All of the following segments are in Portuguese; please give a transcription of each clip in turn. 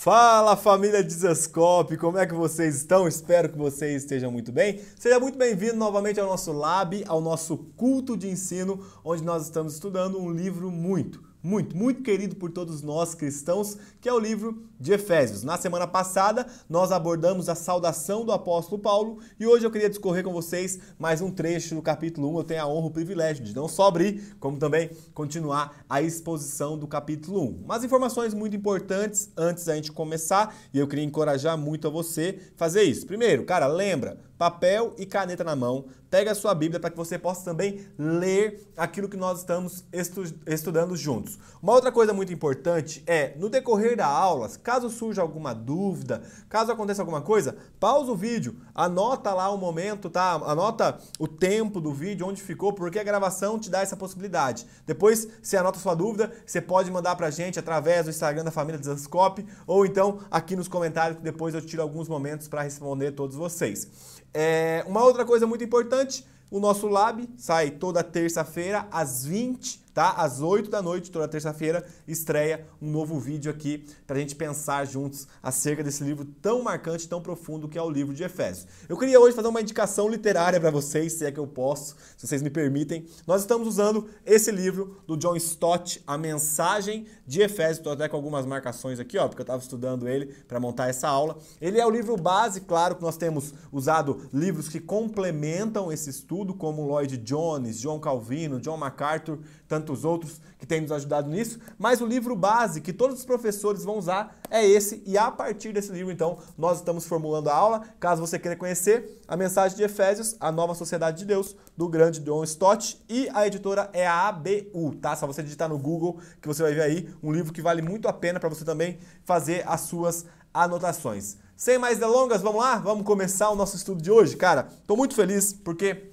Fala família Dizascope, como é que vocês estão? Espero que vocês estejam muito bem. Seja muito bem-vindo novamente ao nosso lab, ao nosso culto de ensino, onde nós estamos estudando um livro muito, muito, muito querido por todos nós cristãos, que é o livro de Efésios. Na semana passada, nós abordamos a saudação do apóstolo Paulo e hoje eu queria discorrer com vocês mais um trecho do capítulo 1. Eu tenho a honra, o privilégio de não só abrir, como também continuar a exposição do capítulo 1. Mas informações muito importantes antes da gente começar e eu queria encorajar muito a você fazer isso. Primeiro, cara, lembra, papel e caneta na mão, pega a sua Bíblia para que você possa também ler aquilo que nós estamos estu estudando juntos. Uma outra coisa muito importante é, no decorrer da aula, caso surja alguma dúvida, caso aconteça alguma coisa, pausa o vídeo, anota lá o momento, tá? Anota o tempo do vídeo, onde ficou, porque a gravação te dá essa possibilidade. Depois, você anota sua dúvida, você pode mandar pra gente através do Instagram da família Desascope ou então aqui nos comentários, que depois eu tiro alguns momentos para responder todos vocês. É, uma outra coisa muito importante, o nosso lab sai toda terça-feira às 20 tá? Às 8 da noite, toda terça-feira, estreia um novo vídeo aqui para a gente pensar juntos acerca desse livro tão marcante, tão profundo que é o livro de Efésios. Eu queria hoje fazer uma indicação literária para vocês, se é que eu posso, se vocês me permitem. Nós estamos usando esse livro do John Stott, A Mensagem de Efésios. Estou até com algumas marcações aqui, ó, porque eu estava estudando ele para montar essa aula. Ele é o livro base, claro que nós temos usado livros que complementam esse estudo, como Lloyd Jones, John Calvino, John MacArthur, tantos outros que têm nos ajudado nisso, mas o livro base que todos os professores vão usar é esse, e a partir desse livro, então, nós estamos formulando a aula. Caso você queira conhecer a mensagem de Efésios, a nova sociedade de Deus, do grande John Stott, e a editora é a ABU, tá? Só você digitar no Google que você vai ver aí um livro que vale muito a pena para você também fazer as suas anotações. Sem mais delongas, vamos lá? Vamos começar o nosso estudo de hoje? Cara, estou muito feliz porque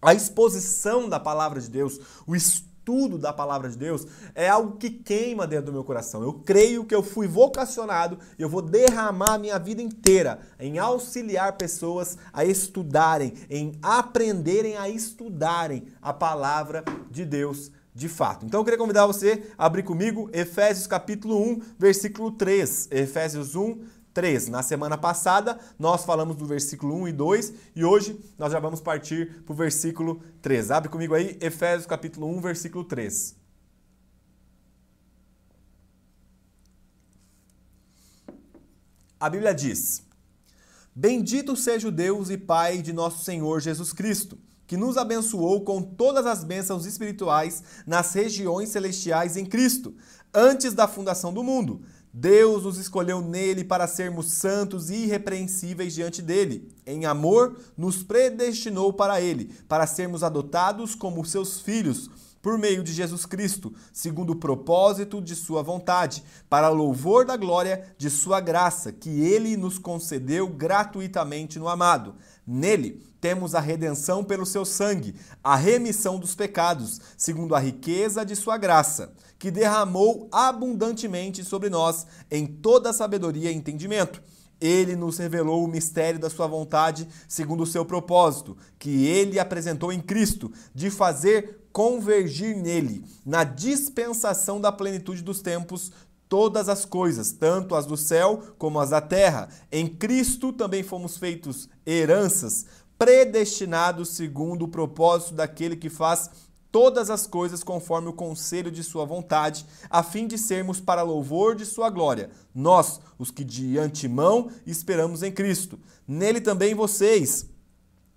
a exposição da palavra de Deus, o estudo estudo da palavra de Deus é algo que queima dentro do meu coração. Eu creio que eu fui vocacionado e eu vou derramar minha vida inteira em auxiliar pessoas a estudarem, em aprenderem a estudarem a palavra de Deus de fato. Então eu queria convidar você a abrir comigo Efésios capítulo 1, versículo 3. Efésios 1, 3. Na semana passada, nós falamos do versículo 1 e 2 e hoje nós já vamos partir para o versículo 3. Abre comigo aí, Efésios capítulo 1, versículo 3. A Bíblia diz: Bendito seja o Deus e Pai de nosso Senhor Jesus Cristo, que nos abençoou com todas as bênçãos espirituais nas regiões celestiais em Cristo, antes da fundação do mundo Deus nos escolheu nele para sermos santos e irrepreensíveis diante dele. Em amor, nos predestinou para ele, para sermos adotados como seus filhos, por meio de Jesus Cristo, segundo o propósito de Sua vontade, para louvor da glória de Sua graça, que Ele nos concedeu gratuitamente no amado. Nele temos a redenção pelo Seu sangue, a remissão dos pecados, segundo a riqueza de Sua graça que derramou abundantemente sobre nós em toda sabedoria e entendimento. Ele nos revelou o mistério da sua vontade, segundo o seu propósito, que ele apresentou em Cristo, de fazer convergir nele, na dispensação da plenitude dos tempos, todas as coisas, tanto as do céu como as da terra. Em Cristo também fomos feitos heranças, predestinados segundo o propósito daquele que faz todas as coisas conforme o conselho de sua vontade, a fim de sermos para louvor de sua glória, nós, os que de antemão esperamos em Cristo. Nele também vocês,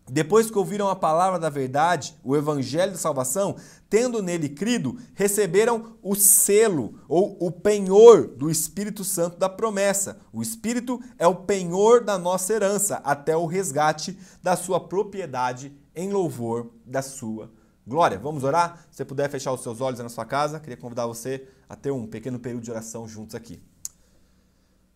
depois que ouviram a palavra da verdade, o evangelho da salvação, tendo nele crido, receberam o selo ou o penhor do Espírito Santo da promessa. O Espírito é o penhor da nossa herança até o resgate da sua propriedade em louvor da sua Glória, vamos orar? Se você puder fechar os seus olhos na sua casa, queria convidar você a ter um pequeno período de oração juntos aqui.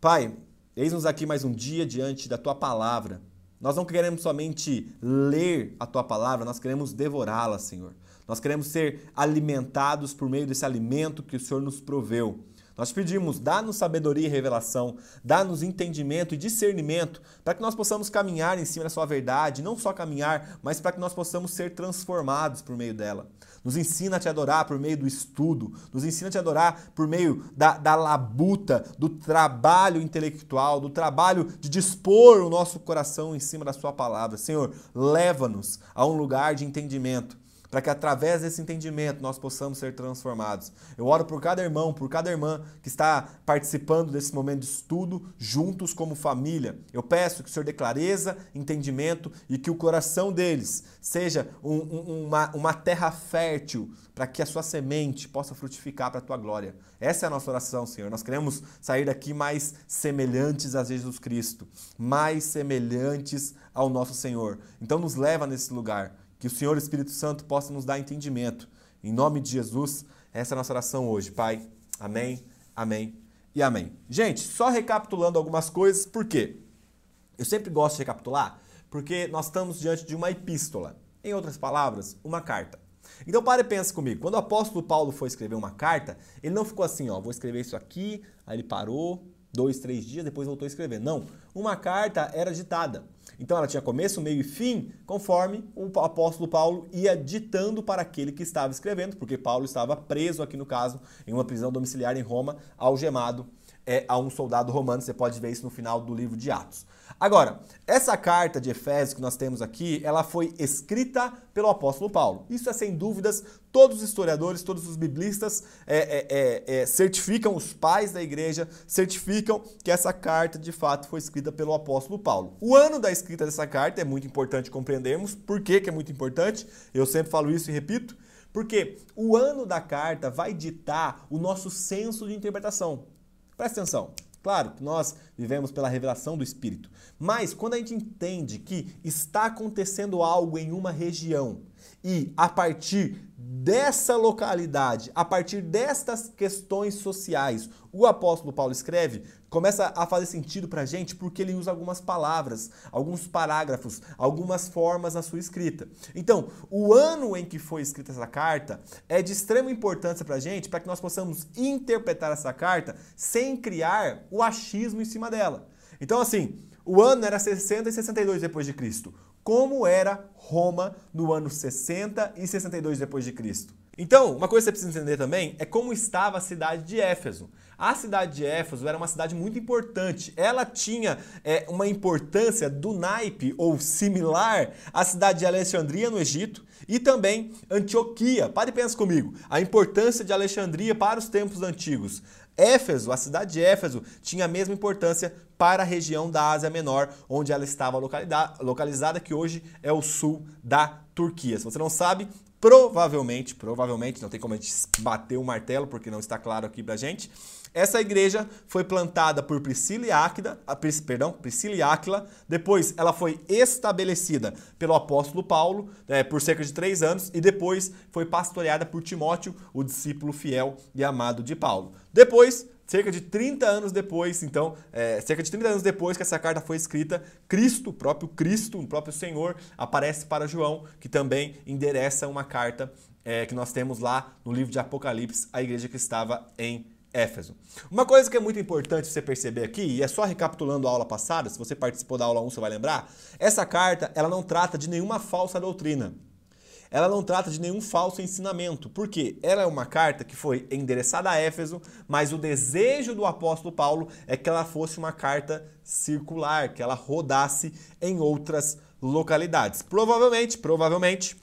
Pai, eis-nos aqui mais um dia diante da tua palavra. Nós não queremos somente ler a tua palavra, nós queremos devorá-la, Senhor. Nós queremos ser alimentados por meio desse alimento que o Senhor nos proveu. Nós pedimos, dá-nos sabedoria e revelação, dá-nos entendimento e discernimento para que nós possamos caminhar em cima da sua verdade, não só caminhar, mas para que nós possamos ser transformados por meio dela. Nos ensina a te adorar por meio do estudo, nos ensina a te adorar por meio da, da labuta, do trabalho intelectual, do trabalho de dispor o nosso coração em cima da Sua palavra. Senhor, leva-nos a um lugar de entendimento para que através desse entendimento nós possamos ser transformados. Eu oro por cada irmão, por cada irmã que está participando desse momento de estudo, juntos como família. Eu peço que o Senhor dê clareza, entendimento e que o coração deles seja um, um, uma, uma terra fértil para que a sua semente possa frutificar para a tua glória. Essa é a nossa oração, Senhor. Nós queremos sair daqui mais semelhantes a Jesus Cristo, mais semelhantes ao nosso Senhor. Então nos leva nesse lugar que o Senhor Espírito Santo possa nos dar entendimento. Em nome de Jesus, essa é a nossa oração hoje, Pai. Amém, amém e amém. Gente, só recapitulando algumas coisas, por quê? Eu sempre gosto de recapitular, porque nós estamos diante de uma epístola. Em outras palavras, uma carta. Então pare e pensa comigo. Quando o apóstolo Paulo foi escrever uma carta, ele não ficou assim, ó, vou escrever isso aqui, aí ele parou, dois, três dias, depois voltou a escrever. Não, uma carta era ditada. Então ela tinha começo, meio e fim, conforme o apóstolo Paulo ia ditando para aquele que estava escrevendo, porque Paulo estava preso aqui no caso, em uma prisão domiciliar em Roma, algemado é, a um soldado romano. Você pode ver isso no final do livro de Atos. Agora, essa carta de Efésios que nós temos aqui, ela foi escrita pelo apóstolo Paulo. Isso é sem dúvidas, todos os historiadores, todos os biblistas é, é, é, é, certificam, os pais da igreja certificam que essa carta de fato foi escrita pelo apóstolo Paulo. O ano da escrita dessa carta é muito importante compreendermos. Por que, que é muito importante? Eu sempre falo isso e repito. Porque o ano da carta vai ditar o nosso senso de interpretação. Presta atenção. Claro que nós vivemos pela revelação do Espírito, mas quando a gente entende que está acontecendo algo em uma região e a partir dessa localidade, a partir destas questões sociais, o apóstolo Paulo escreve, começa a fazer sentido para a gente porque ele usa algumas palavras, alguns parágrafos, algumas formas na sua escrita. Então, o ano em que foi escrita essa carta é de extrema importância para a gente, para que nós possamos interpretar essa carta sem criar o achismo em cima dela. Então, assim, o ano era 60 e 62 depois de Cristo como era Roma no ano 60 e 62 depois de Cristo. Então, uma coisa que você precisa entender também é como estava a cidade de Éfeso. A cidade de Éfeso era uma cidade muito importante. Ela tinha é, uma importância do naipe ou similar à cidade de Alexandria no Egito e também Antioquia. Pare e pensa comigo. A importância de Alexandria para os tempos antigos. Éfeso, a cidade de Éfeso, tinha a mesma importância para a região da Ásia Menor, onde ela estava localizada, que hoje é o sul da Turquia. Se você não sabe, provavelmente, provavelmente, não tem como a gente bater o martelo, porque não está claro aqui pra gente, essa igreja foi plantada por Priscila e Áquila, perdão, Priscila e Áquila. Depois ela foi estabelecida pelo apóstolo Paulo é, por cerca de três anos e depois foi pastoreada por Timóteo, o discípulo fiel e amado de Paulo. Depois cerca de 30 anos depois, então, é, cerca de 30 anos depois que essa carta foi escrita, Cristo, o próprio Cristo, o próprio Senhor, aparece para João, que também endereça uma carta é, que nós temos lá no livro de Apocalipse, à igreja que estava em Éfeso. Uma coisa que é muito importante você perceber aqui, e é só recapitulando a aula passada, se você participou da aula 1 você vai lembrar, essa carta ela não trata de nenhuma falsa doutrina. Ela não trata de nenhum falso ensinamento, porque ela é uma carta que foi endereçada a Éfeso, mas o desejo do apóstolo Paulo é que ela fosse uma carta circular, que ela rodasse em outras localidades. Provavelmente, provavelmente,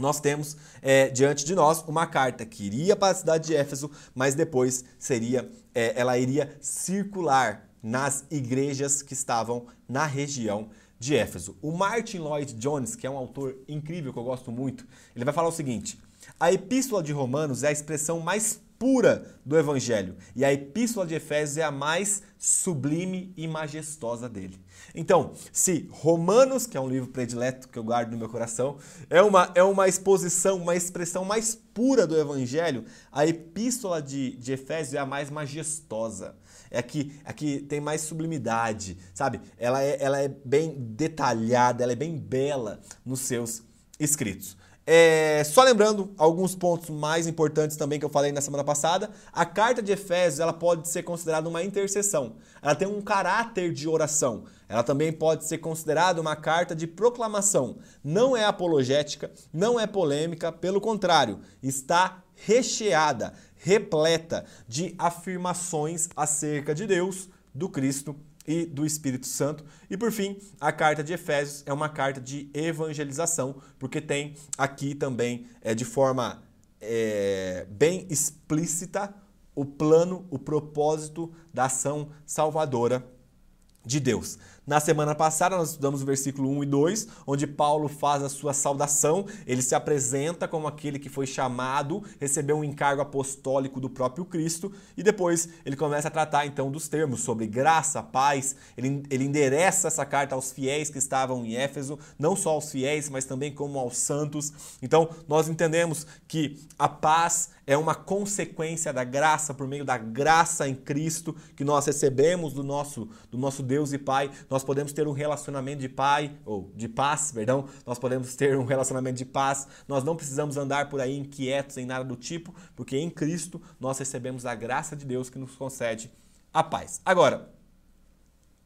nós temos é, diante de nós uma carta que iria para a cidade de Éfeso, mas depois seria, é, ela iria circular nas igrejas que estavam na região de Éfeso. O Martin Lloyd Jones, que é um autor incrível que eu gosto muito, ele vai falar o seguinte: a Epístola de Romanos é a expressão mais pura do Evangelho e a Epístola de Efésios é a mais sublime e majestosa dele. Então, se Romanos, que é um livro predileto que eu guardo no meu coração, é uma, é uma exposição, uma expressão mais pura do Evangelho, a Epístola de, de Efésios é a mais majestosa. É a que, a que tem mais sublimidade, sabe? Ela é, ela é bem detalhada, ela é bem bela nos seus escritos. É, só lembrando alguns pontos mais importantes também que eu falei na semana passada, a carta de Efésios ela pode ser considerada uma intercessão. Ela tem um caráter de oração. Ela também pode ser considerada uma carta de proclamação. Não é apologética, não é polêmica, pelo contrário, está recheada, repleta de afirmações acerca de Deus, do Cristo e do Espírito Santo. E por fim, a carta de Efésios é uma carta de evangelização, porque tem aqui também, é, de forma é, bem explícita, o plano, o propósito da ação salvadora de Deus. Na semana passada, nós estudamos o versículo 1 e 2, onde Paulo faz a sua saudação. Ele se apresenta como aquele que foi chamado, recebeu um encargo apostólico do próprio Cristo, e depois ele começa a tratar então dos termos sobre graça, paz. Ele, ele endereça essa carta aos fiéis que estavam em Éfeso, não só aos fiéis, mas também como aos santos. Então, nós entendemos que a paz é uma consequência da graça, por meio da graça em Cristo que nós recebemos do nosso, do nosso Deus e Pai. Nós nós podemos ter um relacionamento de pai ou de paz, perdão, nós podemos ter um relacionamento de paz. Nós não precisamos andar por aí inquietos em nada do tipo, porque em Cristo nós recebemos a graça de Deus que nos concede a paz. Agora,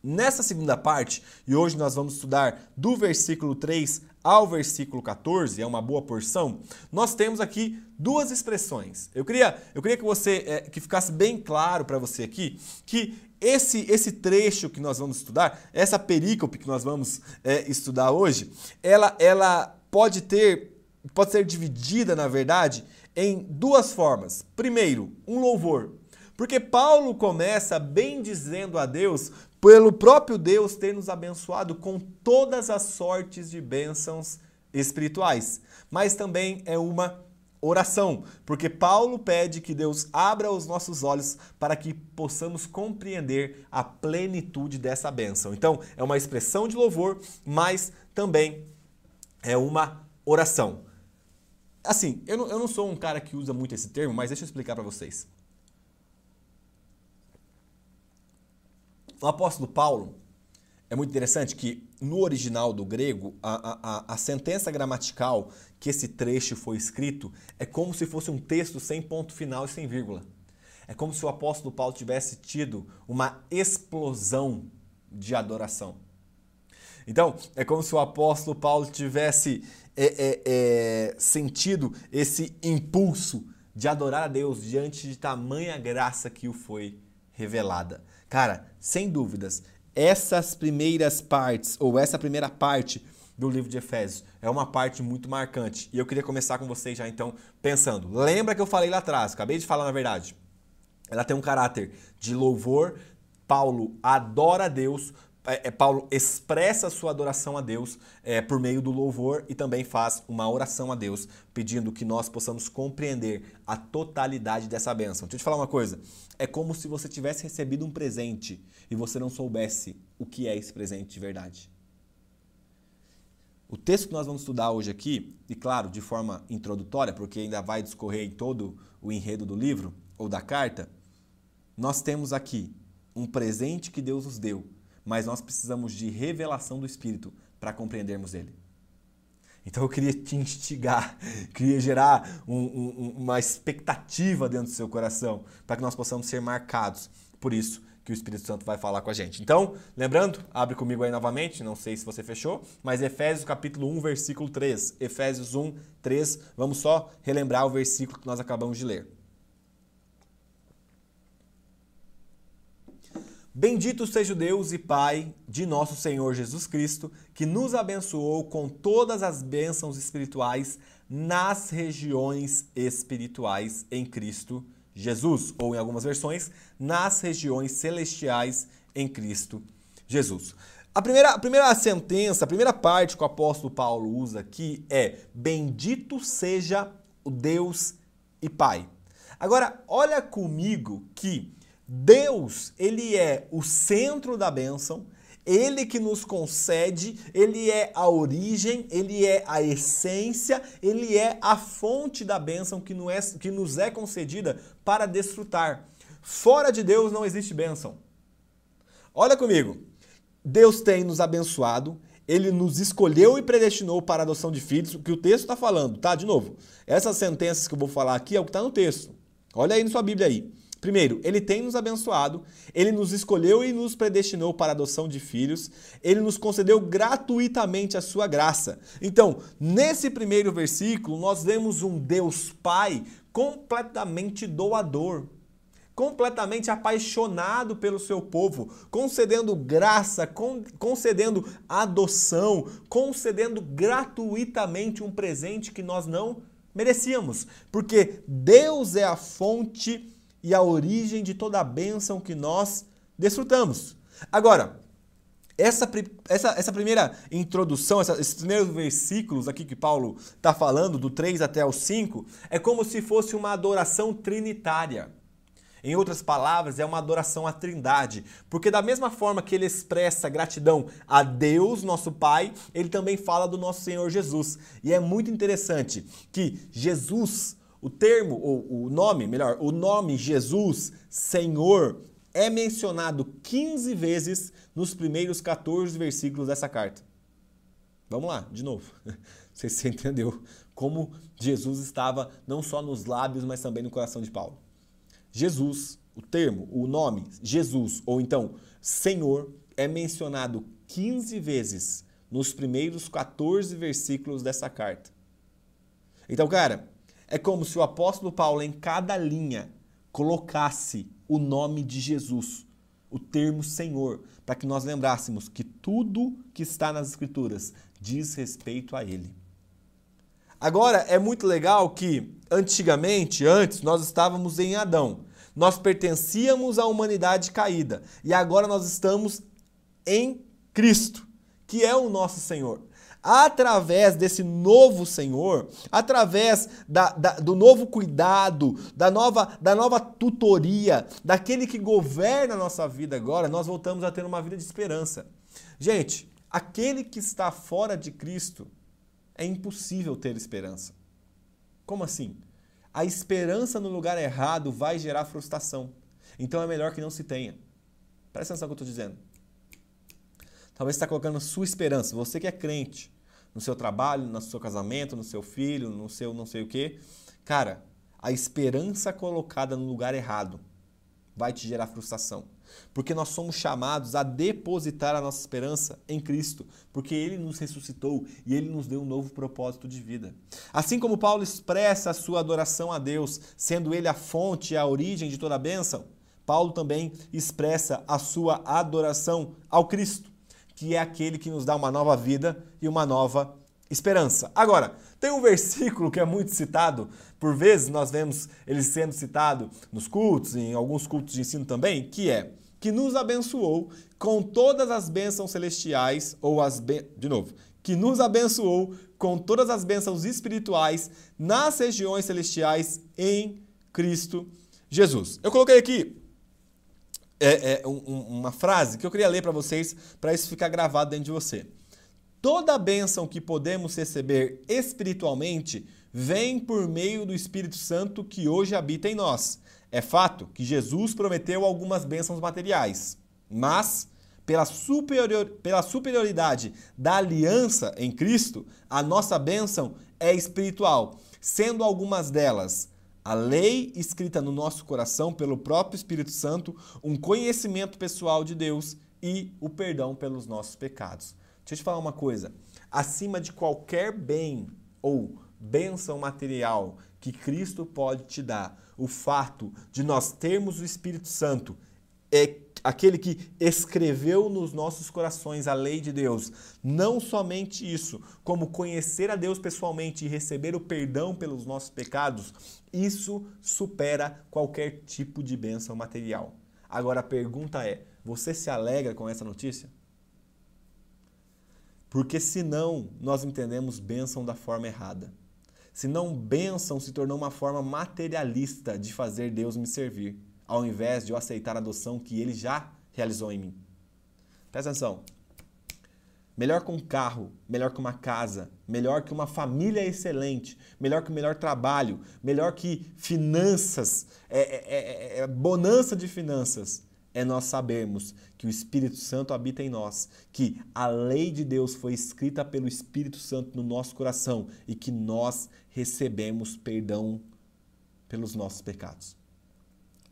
nessa segunda parte, e hoje nós vamos estudar do versículo 3 ao versículo 14, é uma boa porção, nós temos aqui duas expressões. Eu queria, eu queria que você é, que ficasse bem claro para você aqui que esse, esse trecho que nós vamos estudar, essa perícope que nós vamos é, estudar hoje, ela, ela pode ter, pode ser dividida, na verdade, em duas formas. Primeiro, um louvor. Porque Paulo começa bem dizendo a Deus, pelo próprio Deus ter nos abençoado com todas as sortes de bênçãos espirituais. Mas também é uma oração, porque Paulo pede que Deus abra os nossos olhos para que possamos compreender a plenitude dessa bênção. Então, é uma expressão de louvor, mas também é uma oração. Assim, eu não, eu não sou um cara que usa muito esse termo, mas deixa eu explicar para vocês. O apóstolo Paulo, é muito interessante que no original do grego, a, a, a sentença gramatical que esse trecho foi escrito é como se fosse um texto sem ponto final e sem vírgula. É como se o apóstolo Paulo tivesse tido uma explosão de adoração. Então, é como se o apóstolo Paulo tivesse é, é, é, sentido esse impulso de adorar a Deus diante de tamanha graça que o foi revelada. Cara, sem dúvidas, essas primeiras partes, ou essa primeira parte do livro de Efésios. É uma parte muito marcante. E eu queria começar com vocês já então pensando. Lembra que eu falei lá atrás, acabei de falar na verdade. Ela tem um caráter de louvor. Paulo adora Deus. É, é, Paulo expressa sua adoração a Deus é, por meio do louvor e também faz uma oração a Deus, pedindo que nós possamos compreender a totalidade dessa bênção. Deixa eu te falar uma coisa: é como se você tivesse recebido um presente e você não soubesse o que é esse presente de verdade. O texto que nós vamos estudar hoje aqui, e claro, de forma introdutória, porque ainda vai discorrer em todo o enredo do livro ou da carta, nós temos aqui um presente que Deus nos deu, mas nós precisamos de revelação do Espírito para compreendermos ele. Então eu queria te instigar, queria gerar um, um, uma expectativa dentro do seu coração, para que nós possamos ser marcados por isso que o Espírito Santo vai falar com a gente. Então, lembrando, abre comigo aí novamente, não sei se você fechou, mas Efésios capítulo 1, versículo 3. Efésios 1, 3. Vamos só relembrar o versículo que nós acabamos de ler. Bendito seja o Deus e Pai de nosso Senhor Jesus Cristo, que nos abençoou com todas as bênçãos espirituais nas regiões espirituais em Cristo Jesus, ou em algumas versões, nas regiões celestiais em Cristo Jesus. A primeira, a primeira sentença, a primeira parte que o apóstolo Paulo usa aqui é: Bendito seja o Deus e Pai. Agora, olha comigo que Deus, ele é o centro da bênção, ele que nos concede, ele é a origem, ele é a essência, ele é a fonte da bênção que nos é, nos é concedida para desfrutar. Fora de Deus não existe bênção. Olha comigo. Deus tem nos abençoado, ele nos escolheu e predestinou para a adoção de filhos, o que o texto está falando, tá? De novo, essas sentenças que eu vou falar aqui é o que está no texto. Olha aí na sua Bíblia aí. Primeiro, ele tem nos abençoado, ele nos escolheu e nos predestinou para a adoção de filhos, ele nos concedeu gratuitamente a sua graça. Então, nesse primeiro versículo, nós vemos um Deus Pai completamente doador, completamente apaixonado pelo seu povo, concedendo graça, concedendo adoção, concedendo gratuitamente um presente que nós não merecíamos, porque Deus é a fonte e a origem de toda a bênção que nós desfrutamos. Agora, essa, essa, essa primeira introdução, essa, esses primeiros versículos aqui que Paulo está falando, do 3 até o 5, é como se fosse uma adoração trinitária. Em outras palavras, é uma adoração à Trindade, porque da mesma forma que ele expressa gratidão a Deus, nosso Pai, ele também fala do nosso Senhor Jesus. E é muito interessante que Jesus, o termo, ou o nome, melhor, o nome Jesus, Senhor, é mencionado 15 vezes nos primeiros 14 versículos dessa carta. Vamos lá, de novo. Você se entendeu como Jesus estava não só nos lábios, mas também no coração de Paulo. Jesus, o termo, o nome Jesus, ou então Senhor, é mencionado 15 vezes nos primeiros 14 versículos dessa carta. Então, cara, é como se o apóstolo Paulo, em cada linha, colocasse o nome de Jesus, o termo Senhor, para que nós lembrássemos que tudo que está nas Escrituras diz respeito a Ele. Agora, é muito legal que, antigamente, antes, nós estávamos em Adão. Nós pertencíamos à humanidade caída. E agora nós estamos em Cristo, que é o nosso Senhor através desse novo Senhor, através da, da, do novo cuidado, da nova, da nova tutoria, daquele que governa a nossa vida agora, nós voltamos a ter uma vida de esperança. Gente, aquele que está fora de Cristo é impossível ter esperança. Como assim? A esperança no lugar errado vai gerar frustração. Então é melhor que não se tenha. Presta atenção no que eu estou dizendo. Talvez você está colocando sua esperança, você que é crente, no seu trabalho, no seu casamento, no seu filho, no seu não sei o quê. Cara, a esperança colocada no lugar errado vai te gerar frustração. Porque nós somos chamados a depositar a nossa esperança em Cristo, porque Ele nos ressuscitou e Ele nos deu um novo propósito de vida. Assim como Paulo expressa a sua adoração a Deus, sendo Ele a fonte e a origem de toda a bênção, Paulo também expressa a sua adoração ao Cristo que é aquele que nos dá uma nova vida e uma nova esperança. Agora, tem um versículo que é muito citado, por vezes nós vemos ele sendo citado nos cultos, em alguns cultos de ensino também, que é que nos abençoou com todas as bênçãos celestiais, ou as de novo, que nos abençoou com todas as bênçãos espirituais nas regiões celestiais em Cristo Jesus. Eu coloquei aqui é, é um, uma frase que eu queria ler para vocês, para isso ficar gravado dentro de você. Toda bênção que podemos receber espiritualmente vem por meio do Espírito Santo que hoje habita em nós. É fato que Jesus prometeu algumas bênçãos materiais, mas pela, superior, pela superioridade da aliança em Cristo, a nossa bênção é espiritual, sendo algumas delas a lei escrita no nosso coração pelo próprio Espírito Santo, um conhecimento pessoal de Deus e o perdão pelos nossos pecados. Deixa eu te falar uma coisa: acima de qualquer bem ou bênção material que Cristo pode te dar, o fato de nós termos o Espírito Santo é aquele que escreveu nos nossos corações a lei de Deus. Não somente isso, como conhecer a Deus pessoalmente e receber o perdão pelos nossos pecados, isso supera qualquer tipo de bênção material. Agora a pergunta é: você se alegra com essa notícia? Porque senão nós entendemos bênção da forma errada. Senão bênção se tornou uma forma materialista de fazer Deus me servir ao invés de eu aceitar a adoção que ele já realizou em mim. Presta atenção. Melhor que um carro, melhor que uma casa, melhor que uma família excelente, melhor que o melhor trabalho, melhor que finanças, é, é, é, é bonança de finanças, é nós sabermos que o Espírito Santo habita em nós, que a lei de Deus foi escrita pelo Espírito Santo no nosso coração e que nós recebemos perdão pelos nossos pecados.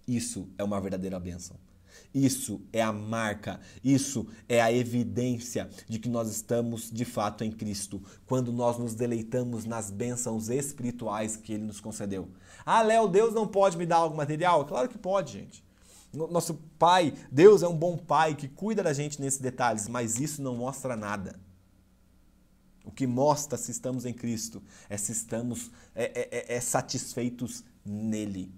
Isso é uma verdadeira bênção. Isso é a marca, isso é a evidência de que nós estamos de fato em Cristo, quando nós nos deleitamos nas bênçãos espirituais que Ele nos concedeu. Ah, Léo, Deus não pode me dar algo material? Claro que pode, gente. Nosso Pai, Deus é um bom Pai que cuida da gente nesses detalhes, mas isso não mostra nada. O que mostra se estamos em Cristo é se estamos é, é, é, é satisfeitos nele,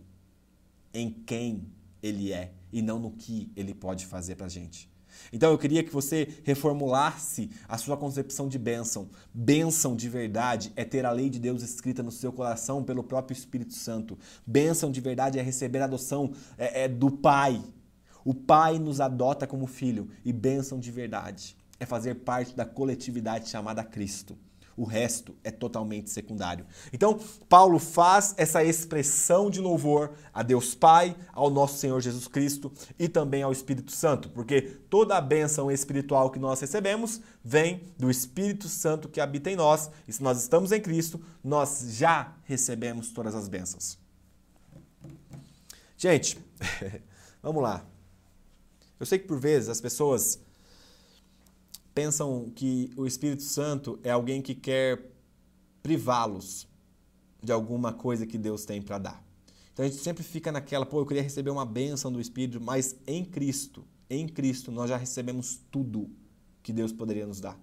em quem Ele é e não no que Ele pode fazer para a gente. Então eu queria que você reformulasse a sua concepção de bênção. Bênção de verdade é ter a lei de Deus escrita no seu coração pelo próprio Espírito Santo. Bênção de verdade é receber a adoção é, é do Pai. O Pai nos adota como filho. E bênção de verdade é fazer parte da coletividade chamada Cristo. O resto é totalmente secundário. Então, Paulo faz essa expressão de louvor a Deus Pai, ao nosso Senhor Jesus Cristo e também ao Espírito Santo, porque toda a bênção espiritual que nós recebemos vem do Espírito Santo que habita em nós. E se nós estamos em Cristo, nós já recebemos todas as bênçãos. Gente, vamos lá. Eu sei que por vezes as pessoas pensam que o Espírito Santo é alguém que quer privá-los de alguma coisa que Deus tem para dar. Então a gente sempre fica naquela, pô, eu queria receber uma bênção do Espírito, mas em Cristo, em Cristo nós já recebemos tudo que Deus poderia nos dar.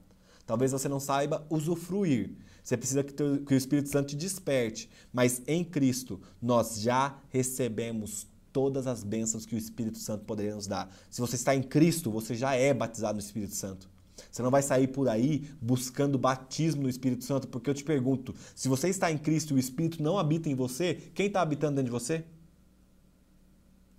Talvez você não saiba usufruir. Você precisa que, que o Espírito Santo te desperte. Mas em Cristo nós já recebemos todas as bênçãos que o Espírito Santo poderia nos dar. Se você está em Cristo, você já é batizado no Espírito Santo. Você não vai sair por aí buscando batismo no Espírito Santo, porque eu te pergunto: se você está em Cristo e o Espírito não habita em você, quem está habitando dentro de você?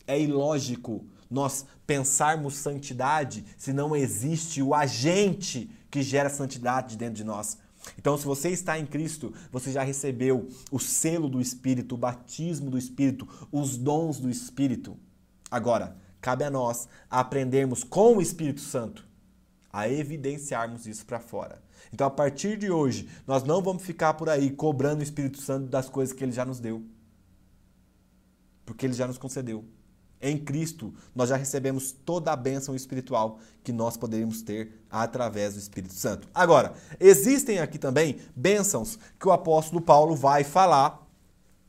É ilógico nós pensarmos santidade se não existe o agente que gera santidade dentro de nós. Então, se você está em Cristo, você já recebeu o selo do Espírito, o batismo do Espírito, os dons do Espírito. Agora, cabe a nós aprendermos com o Espírito Santo a evidenciarmos isso para fora. Então, a partir de hoje, nós não vamos ficar por aí cobrando o Espírito Santo das coisas que ele já nos deu. Porque ele já nos concedeu. Em Cristo, nós já recebemos toda a bênção espiritual que nós poderíamos ter através do Espírito Santo. Agora, existem aqui também bênçãos que o apóstolo Paulo vai falar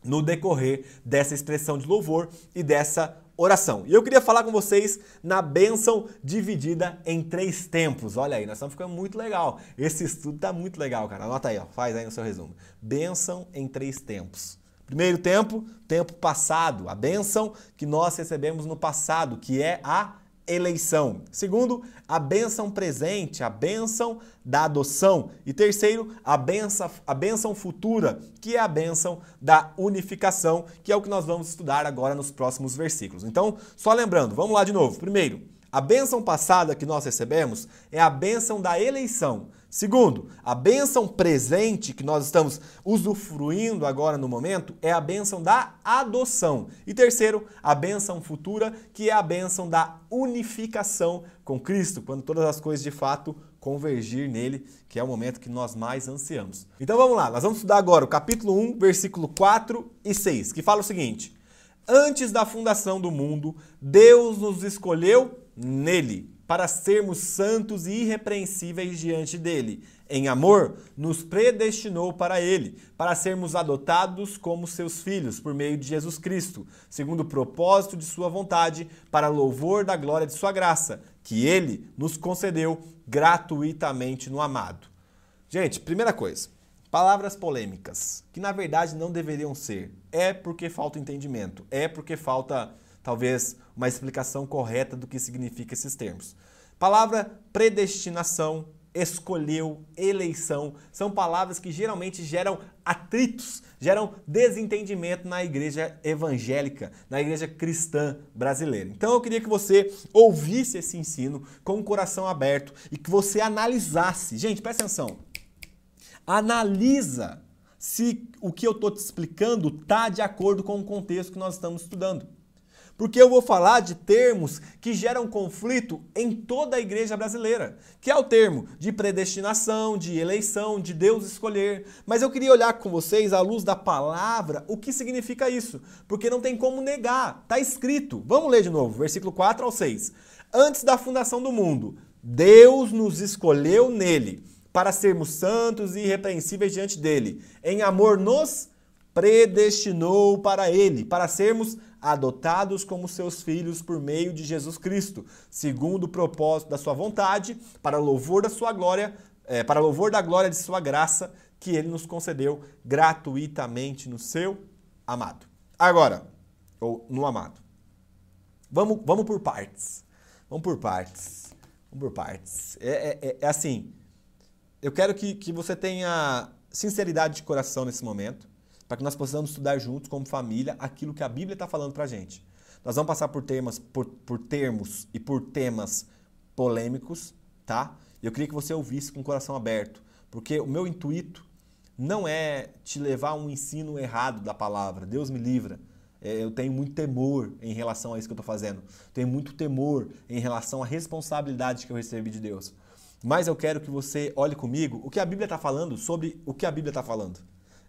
no decorrer dessa expressão de louvor e dessa oração. E eu queria falar com vocês na bênção dividida em três tempos. Olha aí, nós estamos ficando muito legal. Esse estudo está muito legal, cara. Anota aí, ó, faz aí no seu resumo. Bênção em três tempos. Primeiro tempo, tempo passado, a bênção que nós recebemos no passado, que é a eleição. Segundo, a bênção presente, a bênção da adoção. E terceiro, a bênção, a bênção futura, que é a bênção da unificação, que é o que nós vamos estudar agora nos próximos versículos. Então, só lembrando, vamos lá de novo. Primeiro, a bênção passada que nós recebemos é a bênção da eleição. Segundo, a bênção presente que nós estamos usufruindo agora no momento é a bênção da adoção. E terceiro, a bênção futura, que é a bênção da unificação com Cristo, quando todas as coisas de fato convergir nele, que é o momento que nós mais ansiamos. Então vamos lá, nós vamos estudar agora o capítulo 1, versículo 4 e 6, que fala o seguinte: Antes da fundação do mundo, Deus nos escolheu nele para sermos santos e irrepreensíveis diante dele. Em amor, nos predestinou para ele, para sermos adotados como seus filhos por meio de Jesus Cristo, segundo o propósito de sua vontade, para louvor da glória de sua graça, que ele nos concedeu gratuitamente no amado. Gente, primeira coisa, palavras polêmicas, que na verdade não deveriam ser. É porque falta entendimento, é porque falta talvez uma explicação correta do que significa esses termos. Palavra predestinação, escolheu, eleição, são palavras que geralmente geram atritos, geram desentendimento na igreja evangélica, na igreja cristã brasileira. Então eu queria que você ouvisse esse ensino com o coração aberto e que você analisasse. Gente, presta atenção. Analisa se o que eu estou te explicando está de acordo com o contexto que nós estamos estudando. Porque eu vou falar de termos que geram conflito em toda a igreja brasileira, que é o termo de predestinação, de eleição, de Deus escolher. Mas eu queria olhar com vocês, à luz da palavra, o que significa isso, porque não tem como negar, está escrito. Vamos ler de novo, versículo 4 ao 6. Antes da fundação do mundo, Deus nos escolheu nele para sermos santos e irrepreensíveis diante dele. Em amor nos predestinou para ele, para sermos adotados como seus filhos por meio de Jesus Cristo, segundo o propósito da sua vontade, para louvor da sua glória, é, para louvor da glória de sua graça, que ele nos concedeu gratuitamente no seu amado. Agora, ou no amado. Vamos, vamos por partes. Vamos por partes. Vamos por partes. É, é, é assim, eu quero que, que você tenha sinceridade de coração nesse momento para que nós possamos estudar juntos, como família, aquilo que a Bíblia está falando para a gente. Nós vamos passar por, termos, por, por termos e por temas polêmicos, tá? Eu queria que você ouvisse com o coração aberto, porque o meu intuito não é te levar a um ensino errado da palavra. Deus me livra. É, eu tenho muito temor em relação a isso que eu estou fazendo. Tenho muito temor em relação à responsabilidade que eu recebi de Deus. Mas eu quero que você olhe comigo o que a Bíblia está falando sobre o que a Bíblia está falando.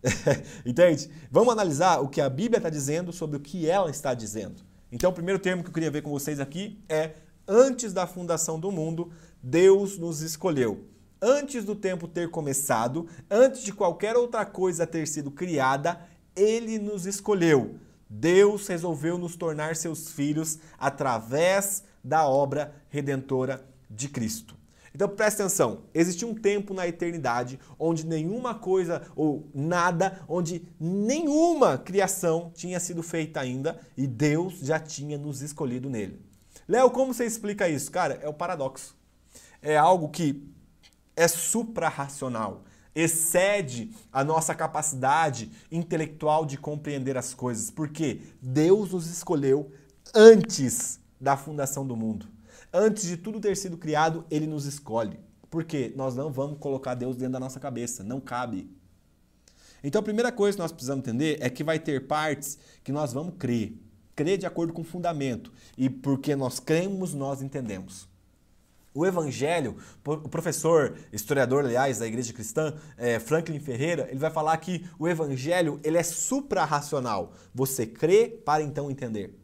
Entende? Vamos analisar o que a Bíblia está dizendo sobre o que ela está dizendo. Então, o primeiro termo que eu queria ver com vocês aqui é: antes da fundação do mundo, Deus nos escolheu. Antes do tempo ter começado, antes de qualquer outra coisa ter sido criada, Ele nos escolheu. Deus resolveu nos tornar seus filhos através da obra redentora de Cristo. Então presta atenção, existe um tempo na eternidade onde nenhuma coisa ou nada, onde nenhuma criação tinha sido feita ainda e Deus já tinha nos escolhido nele. Léo, como você explica isso? Cara, é o paradoxo. É algo que é suprarracional, excede a nossa capacidade intelectual de compreender as coisas, porque Deus nos escolheu antes da fundação do mundo. Antes de tudo ter sido criado, ele nos escolhe. Porque nós não vamos colocar Deus dentro da nossa cabeça, não cabe. Então a primeira coisa que nós precisamos entender é que vai ter partes que nós vamos crer. Crer de acordo com o fundamento. E porque nós cremos, nós entendemos. O Evangelho, o professor, historiador, aliás, da Igreja Cristã, é, Franklin Ferreira, ele vai falar que o Evangelho ele é suprarracional. Você crê para então entender.